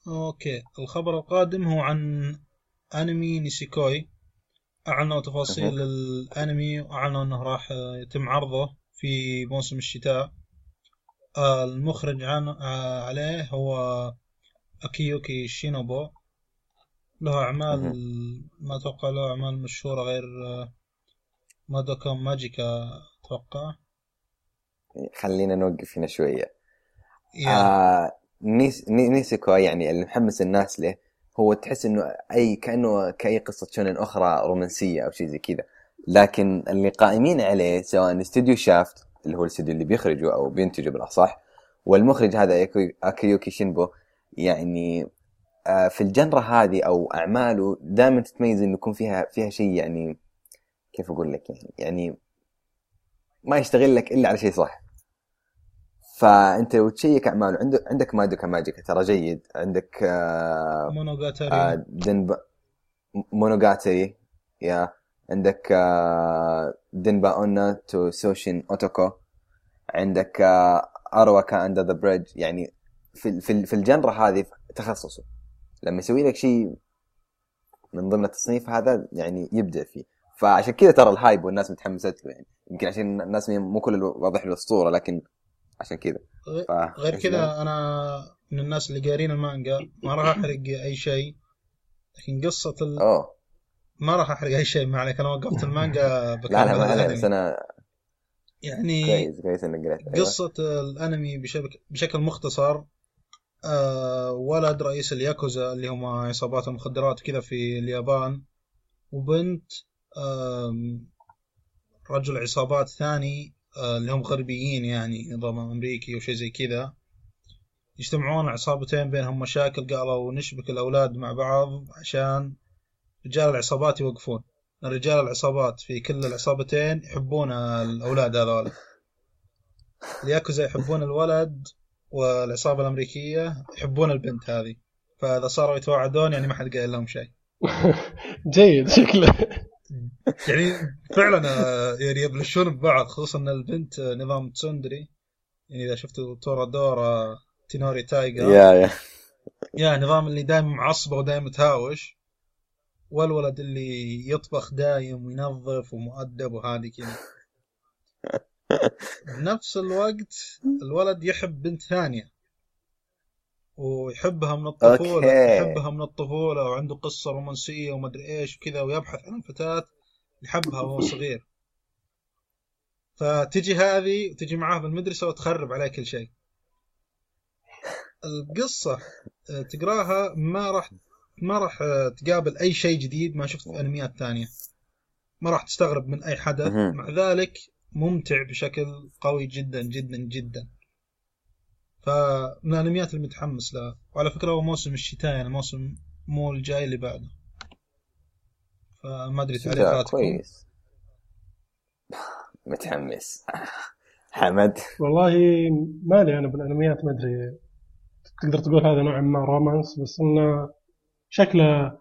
Okay. الخبر القادم هو عن أنمي Nisekoi أعلنوا تفاصيل الأنمي وأعلنوا إنه راح يتم عرضه في موسم الشتاء. المخرج عن عليه هو أكيوكي شينوبو. له أعمال ما أتوقع له أعمال مشهورة غير مادوكا ماجيكا أتوقع. خلينا نوقف هنا شوية. Yeah. آه نيس ني- Nisekoi يعني اللي محمس الناس له هو تحس إنه أي كأنه كأي قصة شونن أخرى رومانسية أو شيء زي كذا. لكن اللي قائمين عليه سواء استوديو شافت اللي هو الاستوديو اللي بيخرجه أو بينتجه بالأصح والمخرج هذا أكيوكي شينبو يعني آه في الجنرة هذه أو أعماله دائما تتميز إنه يكون فيها فيها شيء يعني كيف أقول لك يعني يعني ما يشتغل لك إلا على شيء صح. فأنت لو تشيك اعماله عندك عندك مادوكا ماجيكا ترى جيد. عندك آه مونوغاتاري آه دنبا مونوغاتري yeah. عندك آه دنبا أونا تو سوشين أوتوكو. عندك آه أراكاوا Under the Bridge يعني في في في الجنرة هذه تخصصه. لما يسوي لك شيء من ضمن التصنيف هذا يعني يبدع فيه. فعشان كذا ترى الهايب والناس متحمست له يعني. يمكن عشان الناس مو كل واضح له الاسطوره لكن عشان كذا ف... غير كذا أنا من الناس اللي قارين المانجا ما راح أحرق أي شيء. لكن قصة ال... أوه. ما راح أحرق أي شيء ما عليك. أنا وقفت المانجا لا لا ما الأنمي. بس أنا يعني كويس كويس إنك قريت أيوة. قصة الأنمي بشبك... بشكل مختصر آه ولد رئيس الياكوزا اللي هم عصابات المخدرات كذا في اليابان وبنت آم، رجل عصابات ثاني آه اللي هم غربيين يعني نظام أمريكي وشيء زي كذا يجتمعون عصابتين بينهم مشاكل قالوا نشبك الأولاد مع بعض عشان رجال العصابات يوقفون. رجال العصابات في كل العصابتين يحبون الأولاد هذول. الياكوزا يحبون الولد والعصابة الأمريكية يحبون البنت هذه. فإذا صاروا يتواعدون يعني ما حد قايل لهم شيء. جيد شكله. يعني فعلا آه، يعني يبلشون ببعض خصوصا إن البنت آه، نظام تسوندري. يعني إذا شفتوا تورا دورا تينوري Tiger yeah yeah. Yeah نظام اللي دائما معصبة ودائما تهاوش. والولد اللي يطبخ دايم وينظف ومؤدب وهذه كذا بنفس الوقت الولد يحب بنت ثانية. ويحبها من الطفولة أوكي. يحبها من الطفولة وعنده قصة رومانسية ومدري إيش وكذا ويبحث عن الفتاة يحبها وهو صغير. فتجي هذه وتجي معاه بالمدرسة وتخرب عليه كل شيء. القصة آه، تقراها ما راح ما راح آه، تقابل أي شيء جديد ما شفته في انميات ثانية ما راح تستغرب من أي حدث. مع ذلك ممتع بشكل قوي جدا جدا جدا. فمن الانميات اللي متحمس لها. وعلى فكرة هو موسم الشتاء يعني موسم مو الجاي اللي بعده. فما أدري لا تعليقاتكم. كويس. متحمس. حمد. والله مالي أنا بالأنميات ما أدري. تقدر تقول هذا نوعا ما رومانس بس إنه شكله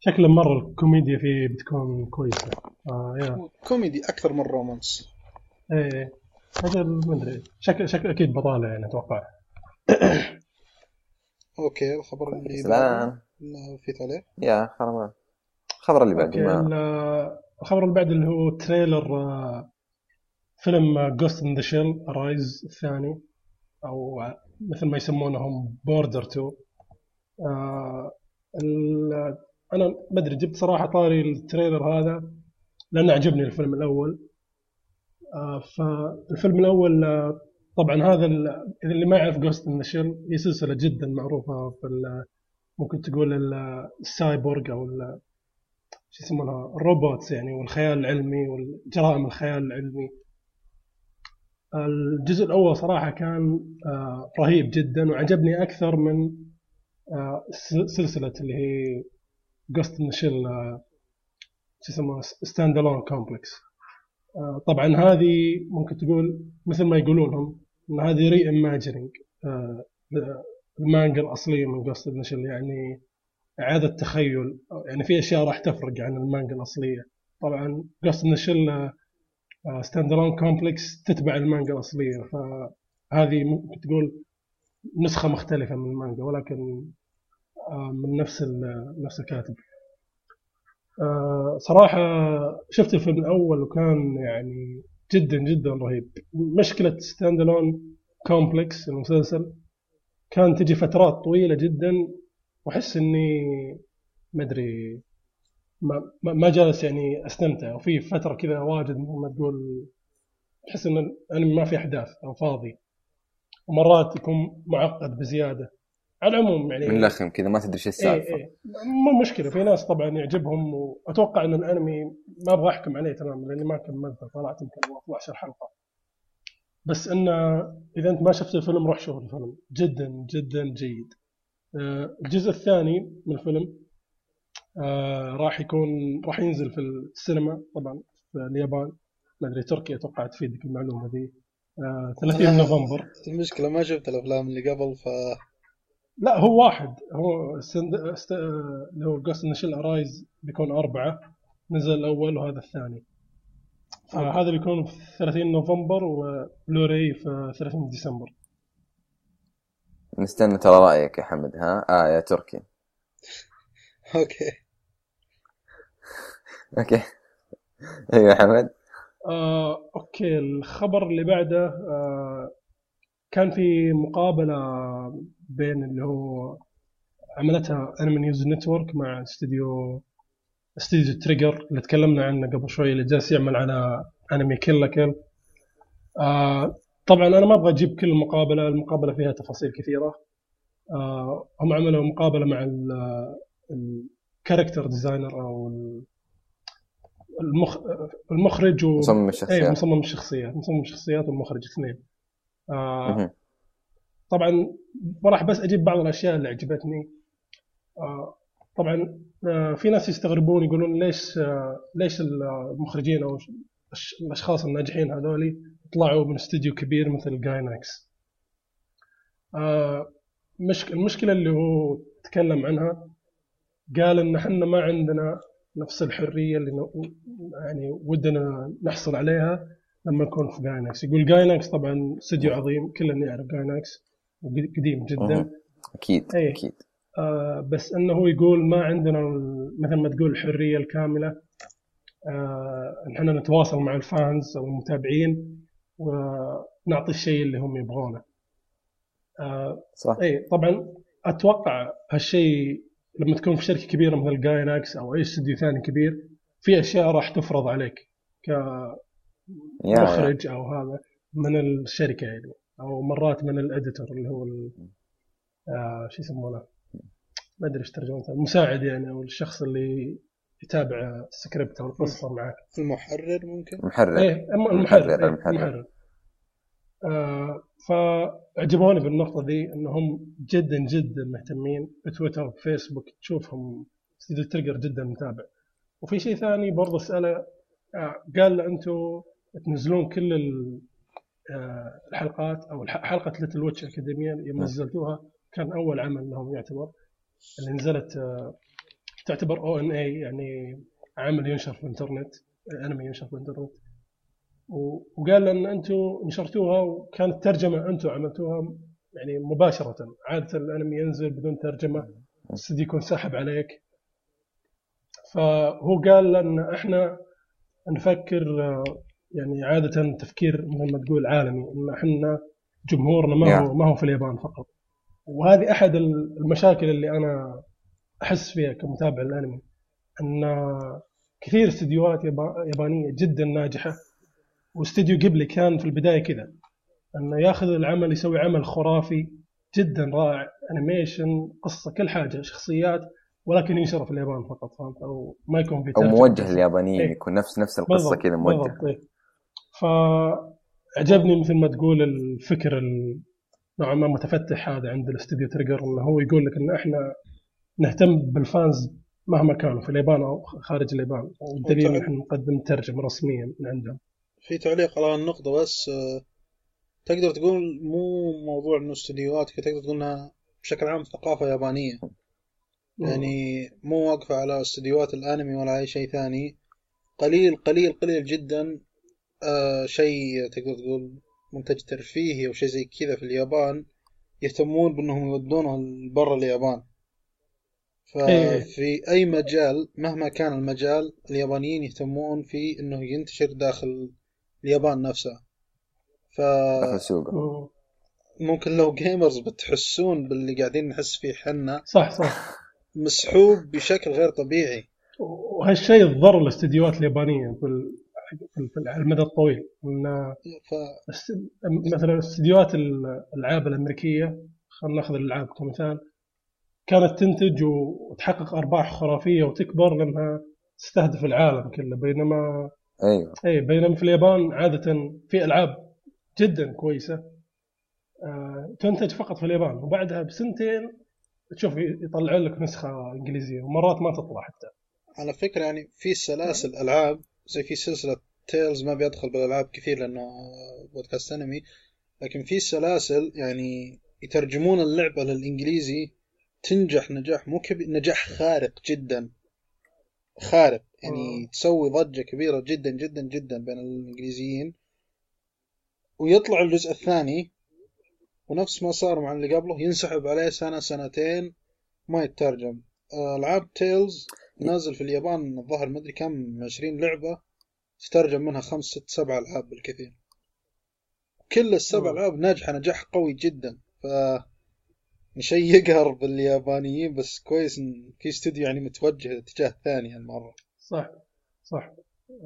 شكله مرة الكوميديا فيه بتكون كويسة. آه yeah. كوميدي أكثر من romance. إيه. هذا ما أدري. شكل شكل أكيد بطالة يعني أتوقع. Okay الخبر اللي بعده نفيت عليه يا خبر. الخبر اللي بعده okay ما. ال- الخبر اللي بعده اللي هو trailer آه، فيلم Ghost in the Shell Arise الثاني أو مثل ما يسمونهم Border 2 آه أنا ما أدري جبت صراحة طاري ال trailer هذا لأنه عجبني الفيلم الأول. آه فالفيلم الأول آه طبعا هذا ال- اللي ما يعرف Ghost in Shell هي سلسلة جدا معروفة في ممكن تقول ال- السايبورغ أو شو يسمونها؟ ال robots يعني والخيال العلمي والجرائم الخيال العلمي. الجزء الأول صراحة كان آه، رهيب جدا وعجبني أكثر من آه، س- سلسلة اللي هي Ghost in Shell شو يسموها Stand Alone Complex طبعا هذه ممكن تقول مثل ما يقولون هم ان هذه reimagining المانجا الأصلية من Ghost in Shell يعني إعادة تخيل. يعني في أشياء راح تفرق عن المانجا الأصلية. طبعا Ghost in Shell Stand Alone Complex تتبع المانجا الأصلية. فهذه ممكن تقول نسخة مختلفة من المانجا ولكن آه، من نفس نفس الكاتب. آه، صراحة شفت الفيلم الأول وكان يعني جدا جدا رهيب. مشكلة Stand Alone Complex المسلسل كان تجي فترات طويلة جدا وأحس إني ما أدري ما, ما- جالس يعني أستمتع. وفي فترة كذا واجد ما تقول تحس إن الأنمي ما في أحداث أو فاضي. ومرات يكون معقد بزيادة. على العموم يعني ملخم كذا ما تدري إيش إيه السالفة. إيه. مو مشكلة في ناس طبعا يعجبهم وأتوقع إن الأنمي ما أبغى أحكم عليه تماما لأني ما كملته طلعت يمكن 12 حلقة. بس انه إذا أنت ما شفت الفيلم روح شوف الفيلم. جدا جدا جيد. آه، الجزء الثاني من الفيلم آه، راح يكون راح ينزل في السينما طبعا في اليابان. ما أدري تركي أتوقع تفيدك المعلومه ذي. آه، 30 نوفمبر. المشكلة ما شفت الأفلام اللي قبل ف لا هو واحد. هو سند... است... اللي هو Ghost in Shell Arise بيكون أربعة نزل الأول وهذا الثاني. فهذا بيكون في 30 نوفمبر وبلوراي في 30 ديسمبر. نستنى ترى رأيك يا حمد ها؟ آه يا تركي. Okay. Okay. أيوه يا حمد. آه، okay. الخبر اللي بعده آه، كان في مقابلة بين اللي هو عملتها Anime News Network مع استوديو استوديو Trigger اللي تكلمنا عنه قبل شوي اللي جالس يعمل على انمي Kill la Kill آه طبعا أنا ما أبغى أجيب كل المقابله المقابلة فيها تفاصيل كثيرة. آه هم عملوا مقابلة مع ال character designer أو ال- المخ المخرج و... مصمم الشخصيات. مصمم الشخصيات مصمم الشخصيات والمخرج اثنين. آه. طبعا راح بس أجيب بعض الأشياء اللي عجبتني آه، طبعا آه، في ناس يستغربون يقولون ليش آه، ليش المخرجين أو الأشخاص الناجحين هذولي طلعوا من استوديو كبير مثل Gainax آه، مشك... المشكلة اللي هو تكلم عنها قال إن إحنا ما عندنا نفس الحرية اللي. يعني ودنا نحصل عليها لما نكون في Gainax يقول Gainax طبعا استوديو عظيم كلنا يعرف Gainax وقديم جدا. أكيد إيه. أكيد آه بس إنه يقول ما عندنا مثل ما تقول الحرية الكاملة آه نتواصل مع ال fans أو المتابعين ونعطي الشيء اللي هم يبغونه. آه صح اي طبعا أتوقع هالشيء لما تكون في شركة كبيرة مثل Gainax أو أي استوديو ثاني كبير في أشياء راح تفرض عليك يا يا كمخرج أو هذا من الشركة يعني أو مرات من ال editor اللي هو ال- آه شو يسمونه؟ ما أدري إيش ترجمته. المساعد يعني أو الشخص اللي يتابع السكريبت أو القصة معك. المحرر ممكن؟ محرر إيه أما المحرر المحرر، إيه، المحرر. المحرر. آه فعجبوني بالنقطة دي إنهم جدا جدا مهتمين بتويتر وفيسبوك تشوفهم استديو Trigger جدا متابع. وفي شيء ثاني برضه اسأله آه قال له أنتم تنزلون كل آه الحلقات أو حلقة Little Witch Academia يوم نزلتوها كان أول عمل لهم يعتبر اللي نزلت آه تعتبر ONA يعني عمل ينشر في الإنترنت أنمي ينشر في الإنترنت. وقال لأن أنتم نشرتوها وكانت ترجمة أنتم عملتوها يعني مباشرة. عادة الأنمي ينزل بدون ترجمة الاستديو يكون ساحب عليك. فهو قال لأن إحنا نفكر آه، يعني عادة تفكير مثل ما تقول عالمي إن إحنا جمهورنا ما هو ما هو في اليابان فقط وهذه أحد المشاكل اللي أنا أحس فيها كمتابع الانمي إن كثير استديوهات يابا- يابانية جدا ناجحة واستديو قبلي كان في البداية كذا إنه ياخذ العمل يسوي عمل خرافي جدا رائع animation قصة كل حاجة شخصيات ولكن ينشر في اليابان فقط فهمت أو ما يكون في أو. موجه لليابانيين إيه. يكون نفس نفس القصة كذا موجه بالضبط، إيه. فعجبني مثل ما تقول الفكر ال- نوعا ما متفتح هذا عند الاستوديو Trigger إنه هو يقول لك إن إحنا نهتم بال fans مهما كانوا في اليابان أو خارج اليابان. والدليل إن إحنا نقدم ترجمة رسميا من عندهم. في تعليق على النقطة بس آه، تقدر تقول مو موضوع إنه استديوهات تقدر تقول إنها بشكل عام ثقافة يابانية. يعني مو واقفة على استديوهات الأنمي ولا أي شيء ثاني. قليل قليل قليل جدا آه شيء تقدر تقول منتج ترفيهي أو شيء زي كذا في اليابان يهتمون بأنهم يودونه برا اليابان. إيه. ففي أي مجال مهما كان المجال اليابانيين يهتمون في إنه ينتشر داخل اليابان نفسها ف. ممكن لو جيمرز بتحسون باللي قاعدين نحس فيه حنا صح صح. مسحوب بشكل غير طبيعي. وهالشيء ضر الاستديوهات اليابانية في ال- في ال- على المدى الطويل. ان ف مثلا استديوهات الألعاب الأمريكية خلينا نأخذ الألعاب كمثال كانت تنتج وتحقق أرباح خرافية وتكبر لأنها تستهدف العالم كله. بينما أيوه. اي بينما في اليابان عادة في ألعاب جدا كويسة آه، تنتج فقط في اليابان. وبعدها بسنتين تشوف يطلعون لك نسخة إنجليزية ومرات ما تطلع حتى. على فكرة يعني في سلاسل ألعاب زي في سلسلة Tales ما بيدخل بالألعاب كثير لأنه بودكاست أنمي لكن في سلاسل يعني يترجمون اللعبة للإنجليزي تنجح نجاح مو كبير نجاح خارق جدا. خارق. يعني آه. تسوي ضجة كبيرة جدا جدا جدا بين الإنجليزيين. ويطلع الجزء الثاني ونفس ما صار مع اللي قبله ينسحب عليه سنة سنتين ما يترجم. ألعاب تيلز نازل في اليابان الظاهر مدري كم 20 لعبة تترجم منها خمس ست سبع ألعاب بالكثير. كل السبع. ألعاب ناجحة نجاح قوي جدا. ف شيء يقهر باليابانيين بس كويس إن في استوديو يعني متوجه اتجاه ثاني هالمرة. صح صح.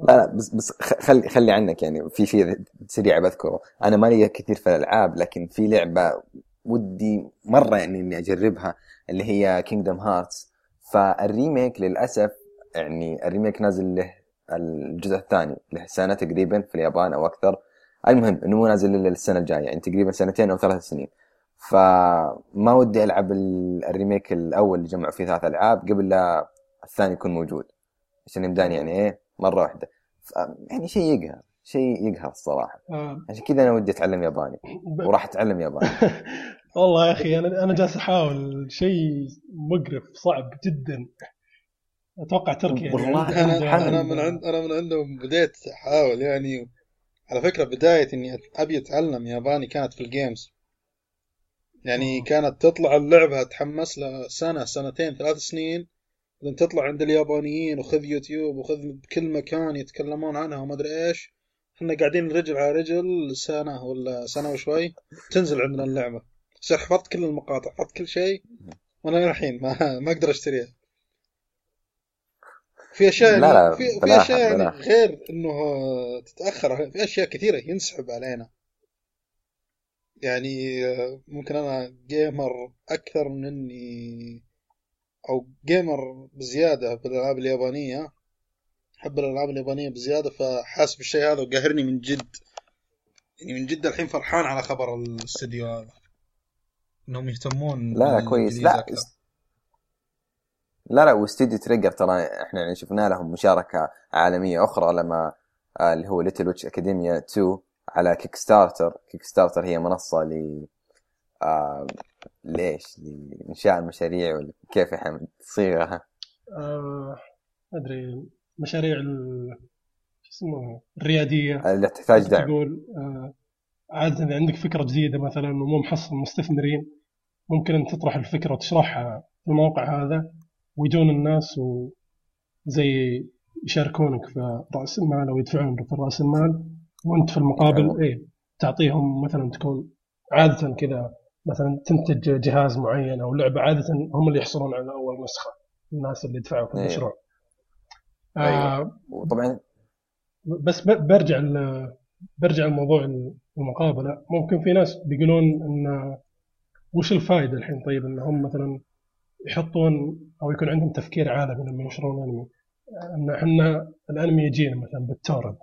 لا لا بس بس خ- خلي خلي عنك يعني في شيء سريع بذكره. أنا مالي كثير في الألعاب لكن في لعبة ودي مرة يعني إني أجربها اللي هي Kingdom Hearts فال remake للأسف يعني ال remake نازل له الجزء الثاني له سنه تقريبا في اليابان أو أكثر. المهم إنه مو نازل إلا السنة الجاية يعني تقريبا سنتين أو ثلاث سنين. فما ودي ألعب ال- الريميك الأول اللي جمعوا فيه ثلاث ألعاب قبل لا الثاني يكون موجود. عشان يمداني يعني إيه مرة واحدة. يعني شيء يقهر شيء يقهر الصراحة. آه، عشان كذا أنا ودي أتعلم ياباني. وراح أتعلم ياباني. والله يا أخي أنا أنا جالس أحاول. شيء مقرف صعب جدا. أتوقع تركيا يعني. والله عندها- أنا أنا. من عند أنا من عندهم بديت أحاول يعني. على فكرة بداية إني أبي أتعلم ياباني كانت في الجيمز. يعني آه. كانت تطلع اللعبة اتحمس لها سنة سنتين ثلاث سنين. بعدين تطلع عند اليابانيين وخذ يوتيوب وخذ بكل مكان يتكلمون عنها وما أدري إيش. إحنا قاعدين رجل على رجل سنة ولا سنة وشوي تنزل عندنا اللعبة. صار حفظت كل المقاطع حفظت كل شيء وأنا الحين ما ما أقدر اشتريها. في أشياء لا لا، في, في أشياء يعني. غير إنه تتأخر في أشياء كثيرة ينسحب علينا. يعني ممكن أنا gamer أكثر من إني أو gamer بزيادة بالألعاب اليابانية. أحب الألعاب اليابانية بزيادة فحاس بالشيء هذا وقاهرني من جد. يعني من جد الحين فرحان على خبر الاستديو هذا. انهم يهتمون لا لا كويس. لا أكثر. لا لا واستديو Trigger ترى إحنا يعني شفنا لهم مشاركة عالمية أخرى لما آه، اللي هو Little Witch Academia 2 على Kickstarter Kickstarter هي منصة ل آه ليش؟ لإنشاء المشاريع ولا كيف يا حمد تصيغها آه أدري مشاريع ال- شو اسمه الريادية. اللي تحتاج دعم. تقول آه عادة إذا عندك فكرة جديدة مثلا ومو محصل مستثمرين ممكن أن تطرح الفكرة وتشرحها في الموقع هذا ويجون الناس وزي يشاركونك في رأس المال أو يدفعون في رأس المال وأنت في المقابل حلو. إيه تعطيهم مثلا تكون عادة كذا مثلا تنتج جهاز معين أو لعبة عادة هم اللي يحصلون على أول نسخة الناس اللي دفعوا في أيوه. المشروع أيوه. آه وطبعا بس برجع ل- برجع لموضوع المقابلة. ممكن في ناس بيقولون إن وش الفائده الحين؟ طيب إن هم مثلا يحطون أو يكون عندهم تفكير عالمي لما ينشرون أنمي. إن إحنا الأنمي يجينا مثلا بالتورنت.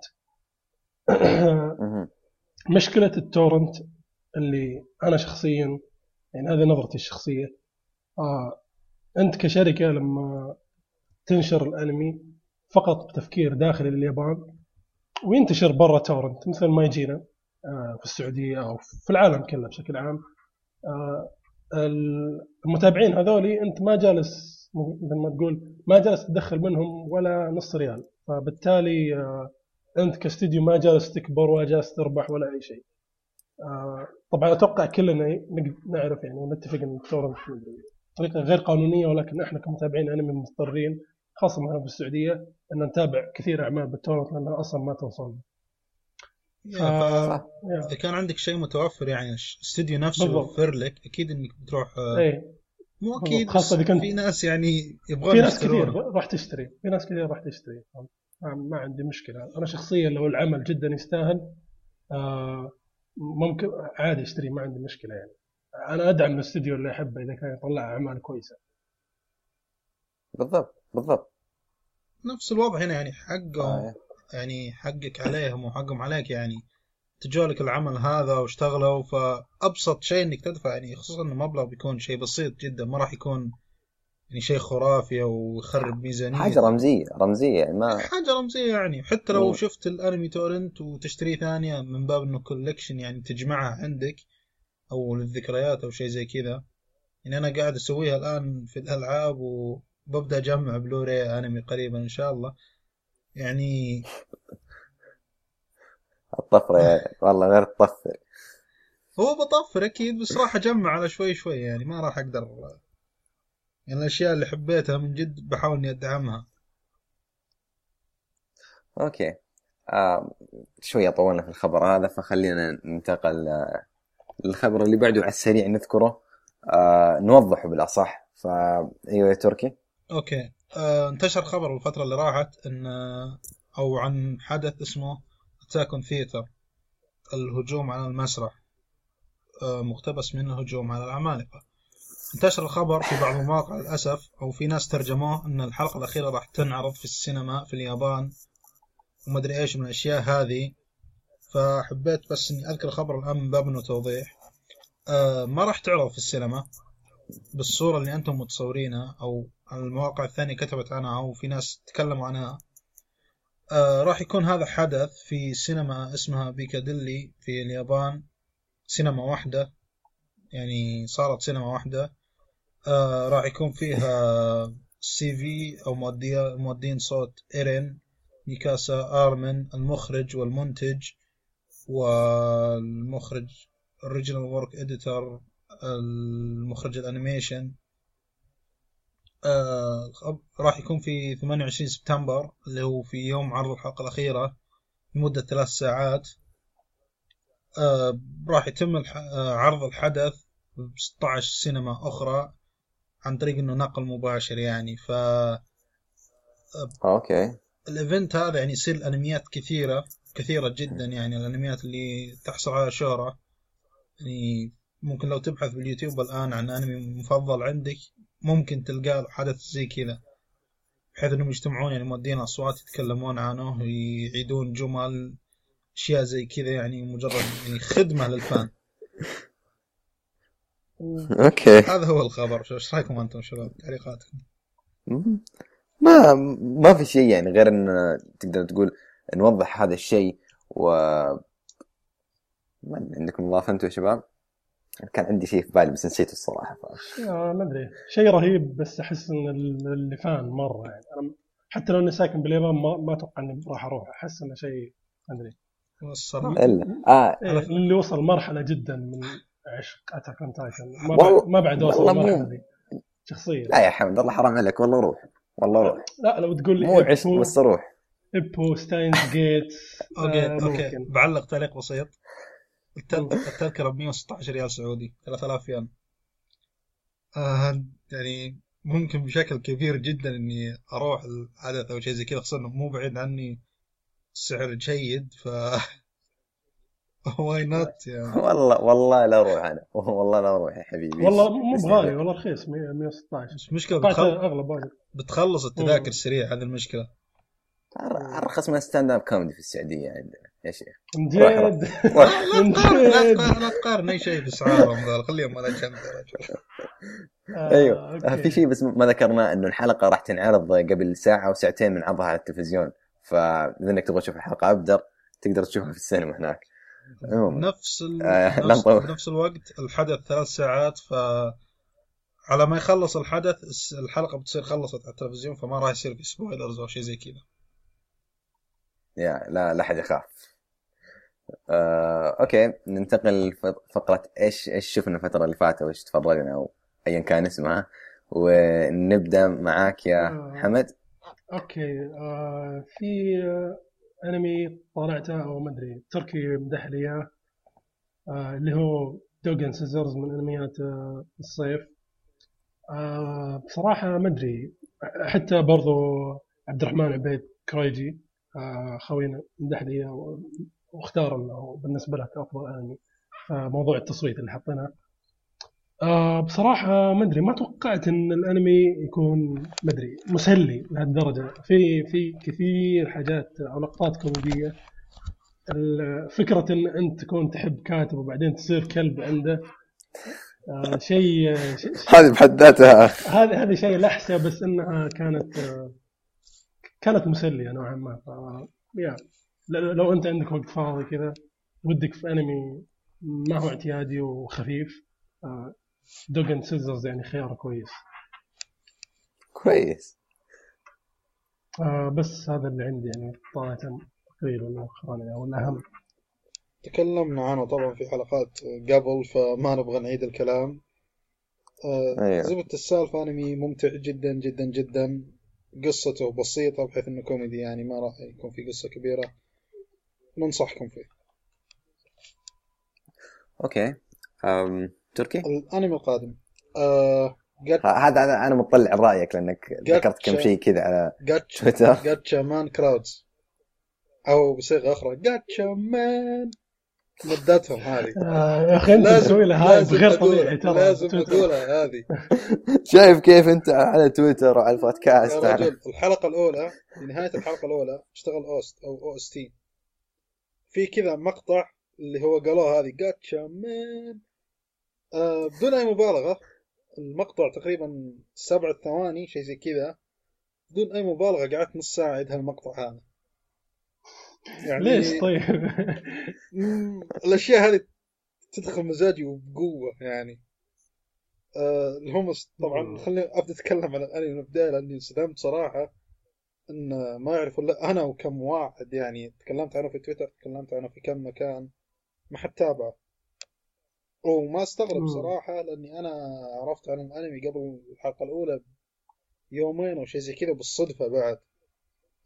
مشكلة التورنت اللي أنا شخصيا يعني هذه نظرتي الشخصية آه أنت كشركة لما تنشر الأنمي فقط بتفكير داخلي لليابان وينتشر برا torrent؟ مثل ما يجينا آه، في السعودية أو في العالم كله بشكل عام. آه، المتابعين هذولي أنت ما جالس مثل ما تقول ما جالس تدخل منهم ولا نص ريال. فبالتالي آه، أنت كاستديو ما جالس تكبر ولا جالس تربح ولا أي شيء. طبعا أتوقع كلنا نعرف يعني ونتفق إن ال torrent طريقة غير قانونية ولكن إحنا كمتابعين انمي مضطرين خاصة هنا في السعودية ان نتابع كثير أعمال بالتورنت لانها أصلا ما توصلنا. إذا كان عندك شيء متوفر يعني الاستوديو نفسه. يوفر لك أكيد إنك بتروح آه، إيه مو. أكيد خاصة بس إذا كنت- في ناس يعني يبغون في ناس. كثير راح تشتري في ناس كثير راح تشتري ما, ما عندي مشكلة أنا شخصيا لو العمل جدا يستاهل آه ممكن عادي أشتري ما عندي مشكلة يعني أنا أدعم الاستوديو اللي أحبه إذا كان يطلع أعمال كويسة بالضبط بالضبط نفس الوضع هنا يعني حقهم آه. يعني حقك عليهم وحقهم عليك يعني تجولك العمل هذا واشتغلوا فأبسط شيء إنك تدفع يعني خصوصا إنه مبلغ بيكون شيء بسيط جدا ما راح يكون يعني شيء خرافي أو يخرب ميزانية حاجة رمزية رمزية يعني ما حاجة رمزية يعني حتى لو مم. شفت الانمي torrent وتشتريه ثانية من باب إنه collection يعني تجمعها عندك أو للذكريات أو شيء زي كذا يعني أنا قاعد أسويها الآن في الألعاب وببدا اجمع بلوري أنمي قريبا إن شاء الله. يعني الطفره يا والله غير تطفر. هو بطفر أكيد بس راح أجمع على شوي شوي يعني ما راح أقدر. يعني الأشياء اللي حبيتها من جد بحاول إني أدعمها. أوكي. آه شوية طولنا في الخبر هذا فخلينا ننتقل آه، للخبر اللي بعده على السريع نذكره. آه نوضحه بالأصح. فا أيوه يا تركي. أوكي. آه انتشر خبر الفترة اللي راحت إن أو عن حدث اسمه Attack Theater الهجوم على المسرح. آه مقتبس منه هجوم على العمالقة انتشر الخبر في بعض المواقع للأسف أو في ناس ترجموه أن الحلقة الأخيرة راح تنعرض في السينما في اليابان ومدري إيش من الأشياء هذه. فحبيت بس إني أذكر الخبر الآن من باب إنه توضيح. آه ما راح تعرض في السينما بالصورة اللي أنتم متصورينها أو المواقع الثانية كتبت عنها أو في ناس تكلموا عنها. آه راح يكون هذا حدث في سينما اسمها بيكاديلي في اليابان سينما واحدة يعني صارت سينما واحدة. آه راح يكون فيها سي في أو مؤدين صوت إيرين ميكاسا آرمن المخرج والمنتج والمخرج original work editor المخرج ال animation. آه راح يكون في 28 سبتمبر اللي هو في يوم عرض الحلقة الأخيرة لمدة ثلاث ساعات. آه راح يتم الح... آه عرض الحدث ب 16 سينما أخرى عن طريق إنه نقل مباشر يعني. ف أوكي. ال event هذا يعني يصير الانميات كثيرة كثيرة جدا يعني الأنميات اللي تحصل على شهرة. يعني ممكن لو تبحث باليوتيوب الآن عن أنمي مفضل عندك ممكن تلقى حدث زي كذا بحيث إنهم يجتمعون يعني مؤدين أصوات يتكلمون عنه يعيدون جمل أشياء زي كذا يعني مجرد يعني خدمة لل fan. أوكي. هذا هو الخبر. إيش رأيكم أنتم شباب؟ تعليقاتكم. ما ما في شيء يعني غير إن تقدر تقول نوضح هذا الشيء و ما عندكم إضافة أنتم يا شباب؟ كان عندي شيء في بالي بس نسيته الصراحة. ف... آه، ما أدري. شيء رهيب بس أحس إن اللي فان مرة يعني. أنا حتى لو إني ساكن باليابان ما, ما أتوقع إني راح أروح. أحس إنه شيء ما أدري. الصراحه إلا. إيه، اللي وصل مرحلة جدا من عشق Attack on Titan. ما, والله- بعد- ما بعد وصل المرحلة دي شخصيا. لا يا حمد الله حرام عليك. والله روح. والله روح. لا لو تقول لي مو عشق بس روح. ايبو Steins;Gate okay آه، okay. بعلق تعليق بسيط. التذكره ب 116 ريال سعودي 3000 ين. آه يعني ممكن بشكل كبير جدا إني أروح الحدث أو شيء زي كذا خصوصا إنه مو بعيد عني السعر جيد ف why not يعني والله والله لا أروح أنا. والله لا أروح يا حبيبي. والله مو بغالي والله رخيص 100 116 بس المشكلة توقعت بتخل... اغلب بتخلص التذاكر. سريع هذه المشكلة. أرخص من stand-up comedy في السعودية عندنا. يا شيخ. روح. لا تقارن أي شيء باسعارهم ذول خليهم على جنب يا رجل آه، أيوه. okay. آه، في شيء بس ما ذكرناه إنه الحلقة راح تنعرض قبل ساعة أو ساعتين من عرضها على التلفزيون. فإذا إنك تبغى تشوف الحلقة أبدر تقدر تشوفها في السينما هناك. نفس ال... آه، نفس... بنفس الوقت الحدث ثلاث ساعات ف على ما يخلص الحدث الس- الحلقة بتصير خلصت على التلفزيون فما راح يصير في spoilers أو شيء زي كذا. يا لا لا حد يخاف. آه، okay ننتقل لفقره إيش إيش شفنا الفترة اللي فاتت وإيش تفرجنا أو ايا كان اسمها ونبدأ معاك يا آه. حمد okay آه في أنمي طالعته أو ما أدري تركي مدح لي اياه اللي هو Dog and Scissors من أنميات الصيف بصراحة ما أدري حتى برضو عبد الرحمن عبيد كريجي آه خوينا مدح لي واختار انه بالنسبة له كأفضل انمي فموضوع التصويت اللي حطيناه. آه بصراحة ما أدري ما توقعت إن الأنمي يكون ما أدري مسلي لهالدرجة. في في كثير حاجات أو لقطات كوميدية. فكرة إن أنت تكون تحب كاتب وبعدين تصير كلب عنده. آه شيء هذه بحد ذاتها. هذه هذه شيء لحسة بس إنها كانت آه، كانت مسلية نوعا ما. ف- ل- لو أنت عندك وقت فاضي كذا ودك في أنمي ما هو اعتيادي وخفيف Dog and Scissors يعني خيار كويس. كويس. آه، بس هذا اللي عندي يعني طلعت تقريبا مؤخرا يعني أو الأهم. تكلمنا عنه طبعا في حلقات قبل فما نبغى نعيد الكلام. آه، أيوة. زبدة السالفة أنمي ممتع جدا جدا جدا. قصته بسيطة بحيث إنه كوميدي يعني ما راح يكون في قصة كبيرة. ننصحكم فيه. أوكي. أم... تركي؟ الأنمي القادم. آه جات- هذا أنا أنا مطلع رأيك لأنك ذكرت كم. شيء كذا على جاتشا تويتر. جاتشا مان كراودز أو بصيغة أخرى جاتشا مان مدتهم هذه. آه، يا أخي أنت تسوي له هذا لازم غير طبيعي ترى. لازم. أقولها هذه. شايف كيف أنت على تويتر وعلى يا البودكاست رجل الحلقة الأولى في نهاية الحلقة الأولى اشتغل OST أو OST في كذا مقطع اللي هو قالوه هذه Gatchaman آه بدون أي مبالغة المقطع تقريبا سبع ثواني شيء زي كذا. بدون أي مبالغة قعدت نص ساعة أعيد هالمقطع هذا. يعني ليش طيب؟ مم، الأشياء هذه تدخل مزاجي وبقوة يعني. آه الهومس طبعا. خليني أبدأ أتكلم عن الأنمي من البداية لأني انصدمت صراحة. إن ما يعرف إلا أنا وكم واحد يعني تكلمت عنه في تويتر تكلمت عنه في كم مكان ما حد تابعه. وما استغرب مم. صراحة لأني أنا عرفت عن الأنمي قبل الحلقة الأولى يومين أو شيء زي كذا بالصدفة بعد.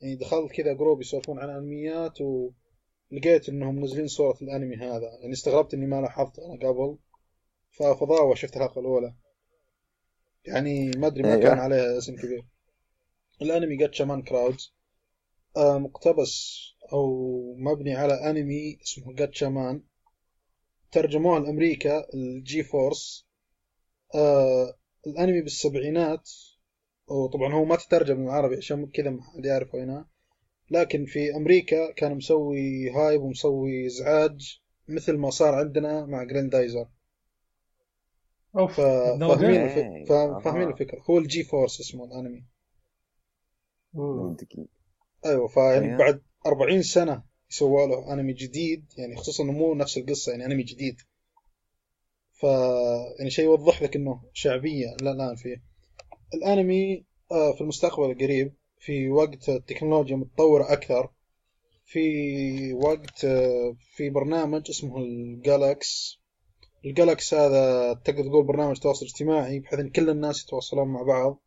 يعني دخلت كذا جروب يسولفون عن أنميات ولقيت إنهم منزلين صورة الأنمي هذا. يعني استغربت إني ما لاحظت أنا قبل. ففضاوة شفت الحلقة الأولى. يعني ما أدري ما أيوة. كان عليها اسم كبير. الأنمي Gatchaman Crowds آه مقتبس أو مبني على أنمي اسمه Gatchaman ترجموه لأمريكا ال G-Force. آه الأنمي بالسبعينات وطبعا هو ما تترجم بالعربي عشان كذا ما حد يعرفه هنا لكن في أمريكا كان مسوي hype ومسوي إزعاج مثل ما صار عندنا مع جراندايزر أوف ف- فاهمين. الفكرة. هو ال G-Force اسمه الأنمي. منطقي. أيوه فيعني أيوه. بعد 40 سنة يسوى له انمي جديد يعني خصوصا إنه مو نفس القصة يعني انمي جديد. ف يعني شيء يوضح لك إنه شعبية لا الآن فيه الانمي آه، في المستقبل القريب في وقت التكنولوجيا متطورة أكثر في وقت آه، في برنامج اسمه ال GALAX. ال GALAX هذا تقدر تقول برنامج تواصل اجتماعي بحيث إن كل الناس يتواصلون مع بعض.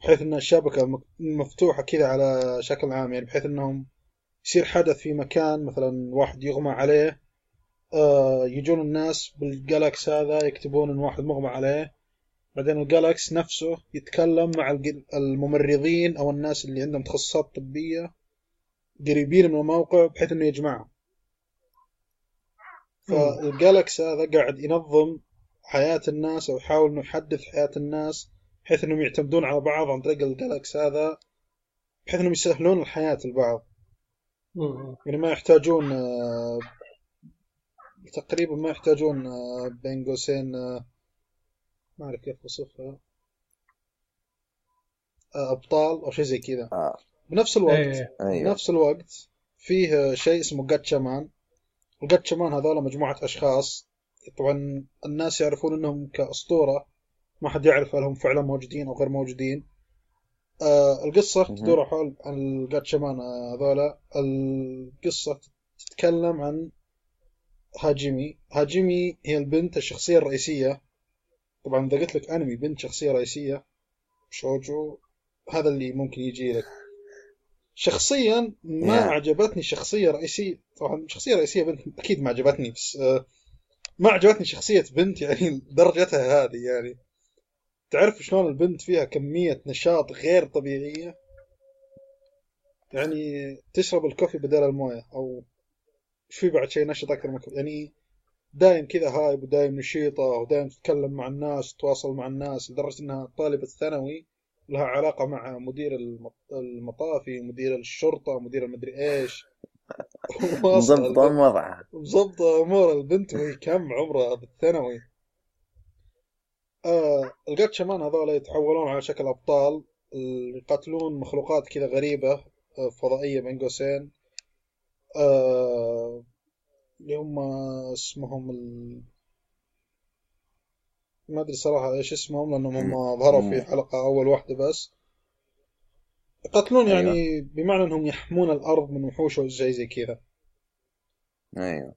بحيث إن الشبكة مفتوحة كذا على شكل عام يعني بحيث إنهم يصير حدث في مكان مثلا واحد يغمى عليه آه يجون الناس بال GALAX هذا يكتبون إن واحد مغمى عليه. بعدين ال GALAX نفسه يتكلم مع الممرضين أو الناس اللي عندهم تخصصات طبية قريبين من الموقع بحيث إنه يجمعهم. فالجالكس هذا قاعد ينظم حياة الناس أو يحاول إنه يحدث حياة الناس بحيث إنهم يعتمدون على بعض عن طريق الجالكس هذا بحيث إنهم يسهلون الحياة لبعض. يعني ما يحتاجون آه، تقريبا ما يحتاجون آه، بين قوسين آه، ما أعرف كيف أوصفها. آه، أبطال أو شيء زي كذا. بنفس الوقت أيوه. بنفس الوقت فيه شيء اسمه جاتشامان الجاتشامان هذول مجموعة أشخاص. طبعا الناس يعرفون أنهم كأسطورة. ما حد يعرف هل هم فعلا موجودين أو غير موجودين. آه القصة مهم. تدور حول عن الجاتشامان هذولا. القصة تتكلم عن هاجيمي. هاجيمي هي البنت الشخصية الرئيسية. طبعا إذا قلت لك أنمي بنت شخصية رئيسية شوجو هذا اللي ممكن يجي لك. شخصيا ما Yeah. عجبتني شخصية رئيسية. طبعا شخصية رئيسية بنت أكيد ما عجبتني بس آه، ما عجبتني شخصية بنت يعني درجتها هذه يعني. تعرف شلون البنت فيها كمية نشاط غير طبيعية؟ يعني تشرب الكوفي بدل الموية أو إيش في بعد شيء نشط أكثر من يعني دايم كذا هايب ودايم نشيطة ودايم تتكلم مع الناس تتواصل مع الناس لدرجة إنها طالبة ثانوي لها علاقة مع مدير الم- المطافي مدير الشرطة مدير المدري إيش. واصلة مضبط وضعها مظبطة أمور البنت وهي كم عمرها بالثانوي. آه الجاتشامان هذول يتحولون على شكل أبطال يقاتلون مخلوقات كذا غريبة آه، فضائية بين قوسين آه اللي هم اسمهم ال... ما أدري صراحة إيش اسمهم لأنهم هم ظهروا في حلقة أول واحدة بس. يقاتلون يعني بمعنى أنهم يحمون الأرض من وحوش شيء زي كذا. أيوه.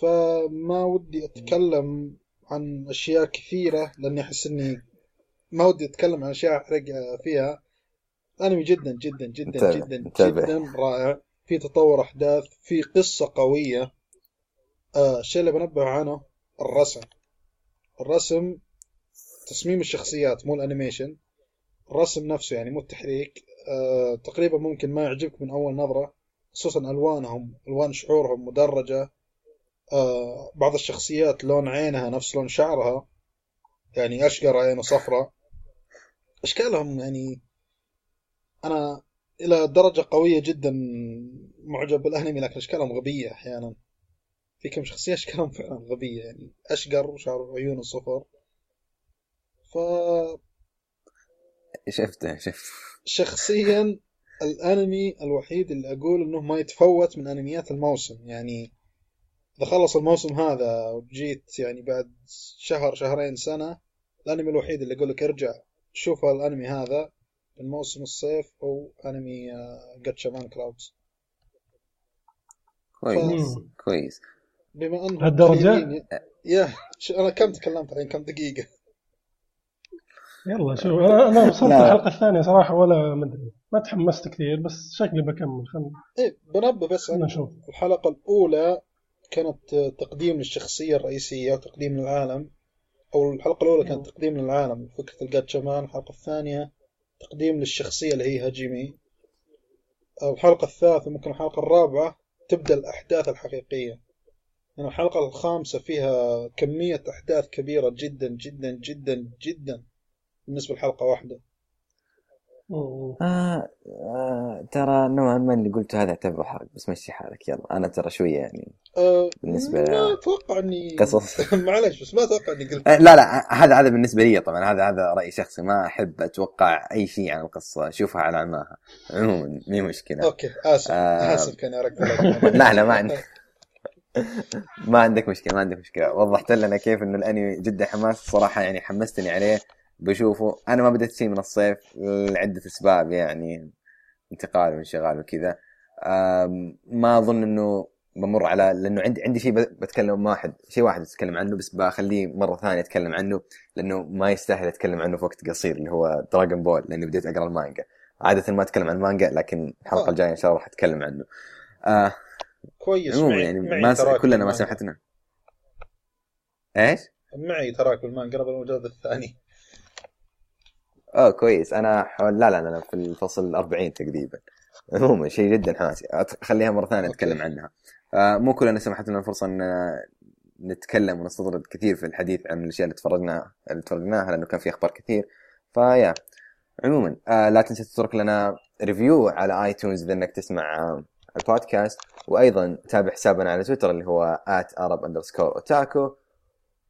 فما ودي أتكلم عن أشياء كثيرة لأني أحس إني ما ودي أتكلم عن أشياء أحرق فيها. أنمي جدا جدا جدا انتبه، جدا انتبه. جدا رائع. في تطور أحداث في قصة قوية. آه الشيء اللي بنبه عنه الرسم. الرسم تصميم الشخصيات مو الأنيميشن. الرسم نفسه يعني مو التحريك. آه تقريبا ممكن ما يعجبك من أول نظرة خصوصا ألوانهم ألوان شعورهم مدرجة. بعض الشخصيات لون عينها نفس لون شعرها يعني أشقر عينه صفراء أشكالهم يعني أنا إلى درجة قوية جدا معجب بالأنمي لكن أشكالهم غبية أحيانا. في كم شخصية أشكالهم فعلا غبية يعني أشقر وشعر عيونه صفر شفته شفته. فشخصيا الأنمي الوحيد اللي أقول إنه ما يتفوت من أنميات الموسم يعني إذا خلص الموسم هذا وجيت يعني بعد شهر شهرين سنة الأنمي الوحيد اللي أقول لك ارجع شوف الأنمي هذا من موسم الصيف هو أنمي جاتشامان كلاودز كويس. كويس بما أنه هالدرجة؟ قليلين- يا شو- أنا كم تكلمت الحين كم دقيقة يلا شوف أنا أنا وصلت. الحلقة الثانية صراحة ولا مدري ما تحمست كثير بس شكلي بكمل خلنا إيه بنبه بس نشوف الحلقة الأولى كانت تقديم للشخصية الرئيسية وتقديم للعالم أو الحلقة الأولى كانت تقديم للعالم فكرة الجاتشامان الحلقة الثانية تقديم للشخصية اللي هي هاجيمي. الحلقة الثالثة ممكن الحلقة الرابعة تبدأ الأحداث الحقيقية. يعني الحلقة الخامسة فيها كمية أحداث كبيرة جدا جدا جدا جدا بالنسبة لحلقة واحدة. مم. آه آه ترى نوعا ما اللي قلته هذا اعتبره حرق بس مشي حالك يلا. أنا ترى شوية يعني أه بالنسبة- ما أتوقع إني قصص. معلش بس ما أتوقع إني قلت. آه لا لا هذا هذا بالنسبة لي طبعا هذا هذا رأي شخصي ما أحب أتوقع أي شيء عن القصة أشوفها على عماها عموما مي مشكلة. okay آسف آه. آسف كان اركز لا لا ما عندك. ما عندك مشكلة ما عندك مشكلة. وضحت لنا كيف إنه الأنمي جدا حماس صراحة يعني حمستني عليه. بشوفه. أنا ما بديت شيء من الصيف لعدة أسباب يعني انتقال وانشغال وكذا. ما أظن إنه بمر على لأنه عندي عندي شيء بتكلم واحد شيء واحد أتكلم عنه بس بخليه مرة ثانية أتكلم عنه لأنه ما يستاهل أتكلم عنه في وقت قصير اللي هو دراغون بول لأني بديت أقرأ المانجا. عادة ما أتكلم عن المانجا لكن الحلقة آه. الجاية إن شاء الله راح أتكلم عنه. آه كويس. عموما يعني ما س... كلنا ما. سمحتنا. إيش؟ معي تراك بالمانجا قبل المجلد الثاني. أوه كويس. أنا حول لا لا أنا في الفصل ال 40 تقريبا. عموما شيء جدا حماسي خليها مرة ثانية. نتكلم عنها. آه مو كلنا سمحت لنا الفرصة أن نتكلم ونستطرد كثير في الحديث عن الأشياء اللي تفرجنا اللي تفرجناها لأنه كان في أخبار كثير. فيا. عموما آه لا تنسى تترك لنا review على iTunes إذا إنك تسمع آه البودكاست وأيضا تابع حسابنا على تويتر اللي هو @arab underscore otaku.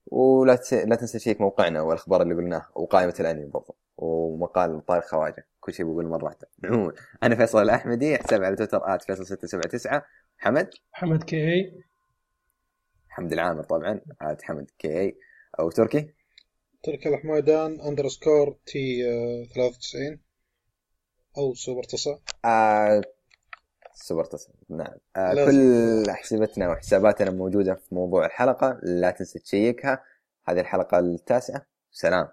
ولا تس... لا تنسى تشيك موقعنا والأخبار اللي قلناها وقائمة الأنمي برضه ومقال طارق خواجه كل شيء بقول مرة واحدة. عموما أنا فيصل الأحمدي حسابي على تويتر فيصل 679 حمد؟ حمد كي. اي حمد العامر طبعا حمد كي. اي أو تركي؟ ترك الحميدان اندرسكور تي آه، 93 أو سوبر تصا. آه سوبر تصل نعم. آه. كل حساباتنا وحساباتنا موجودة في موضوع الحلقة. لا تنسى تشيكها. هذه الحلقة التاسعة. سلام.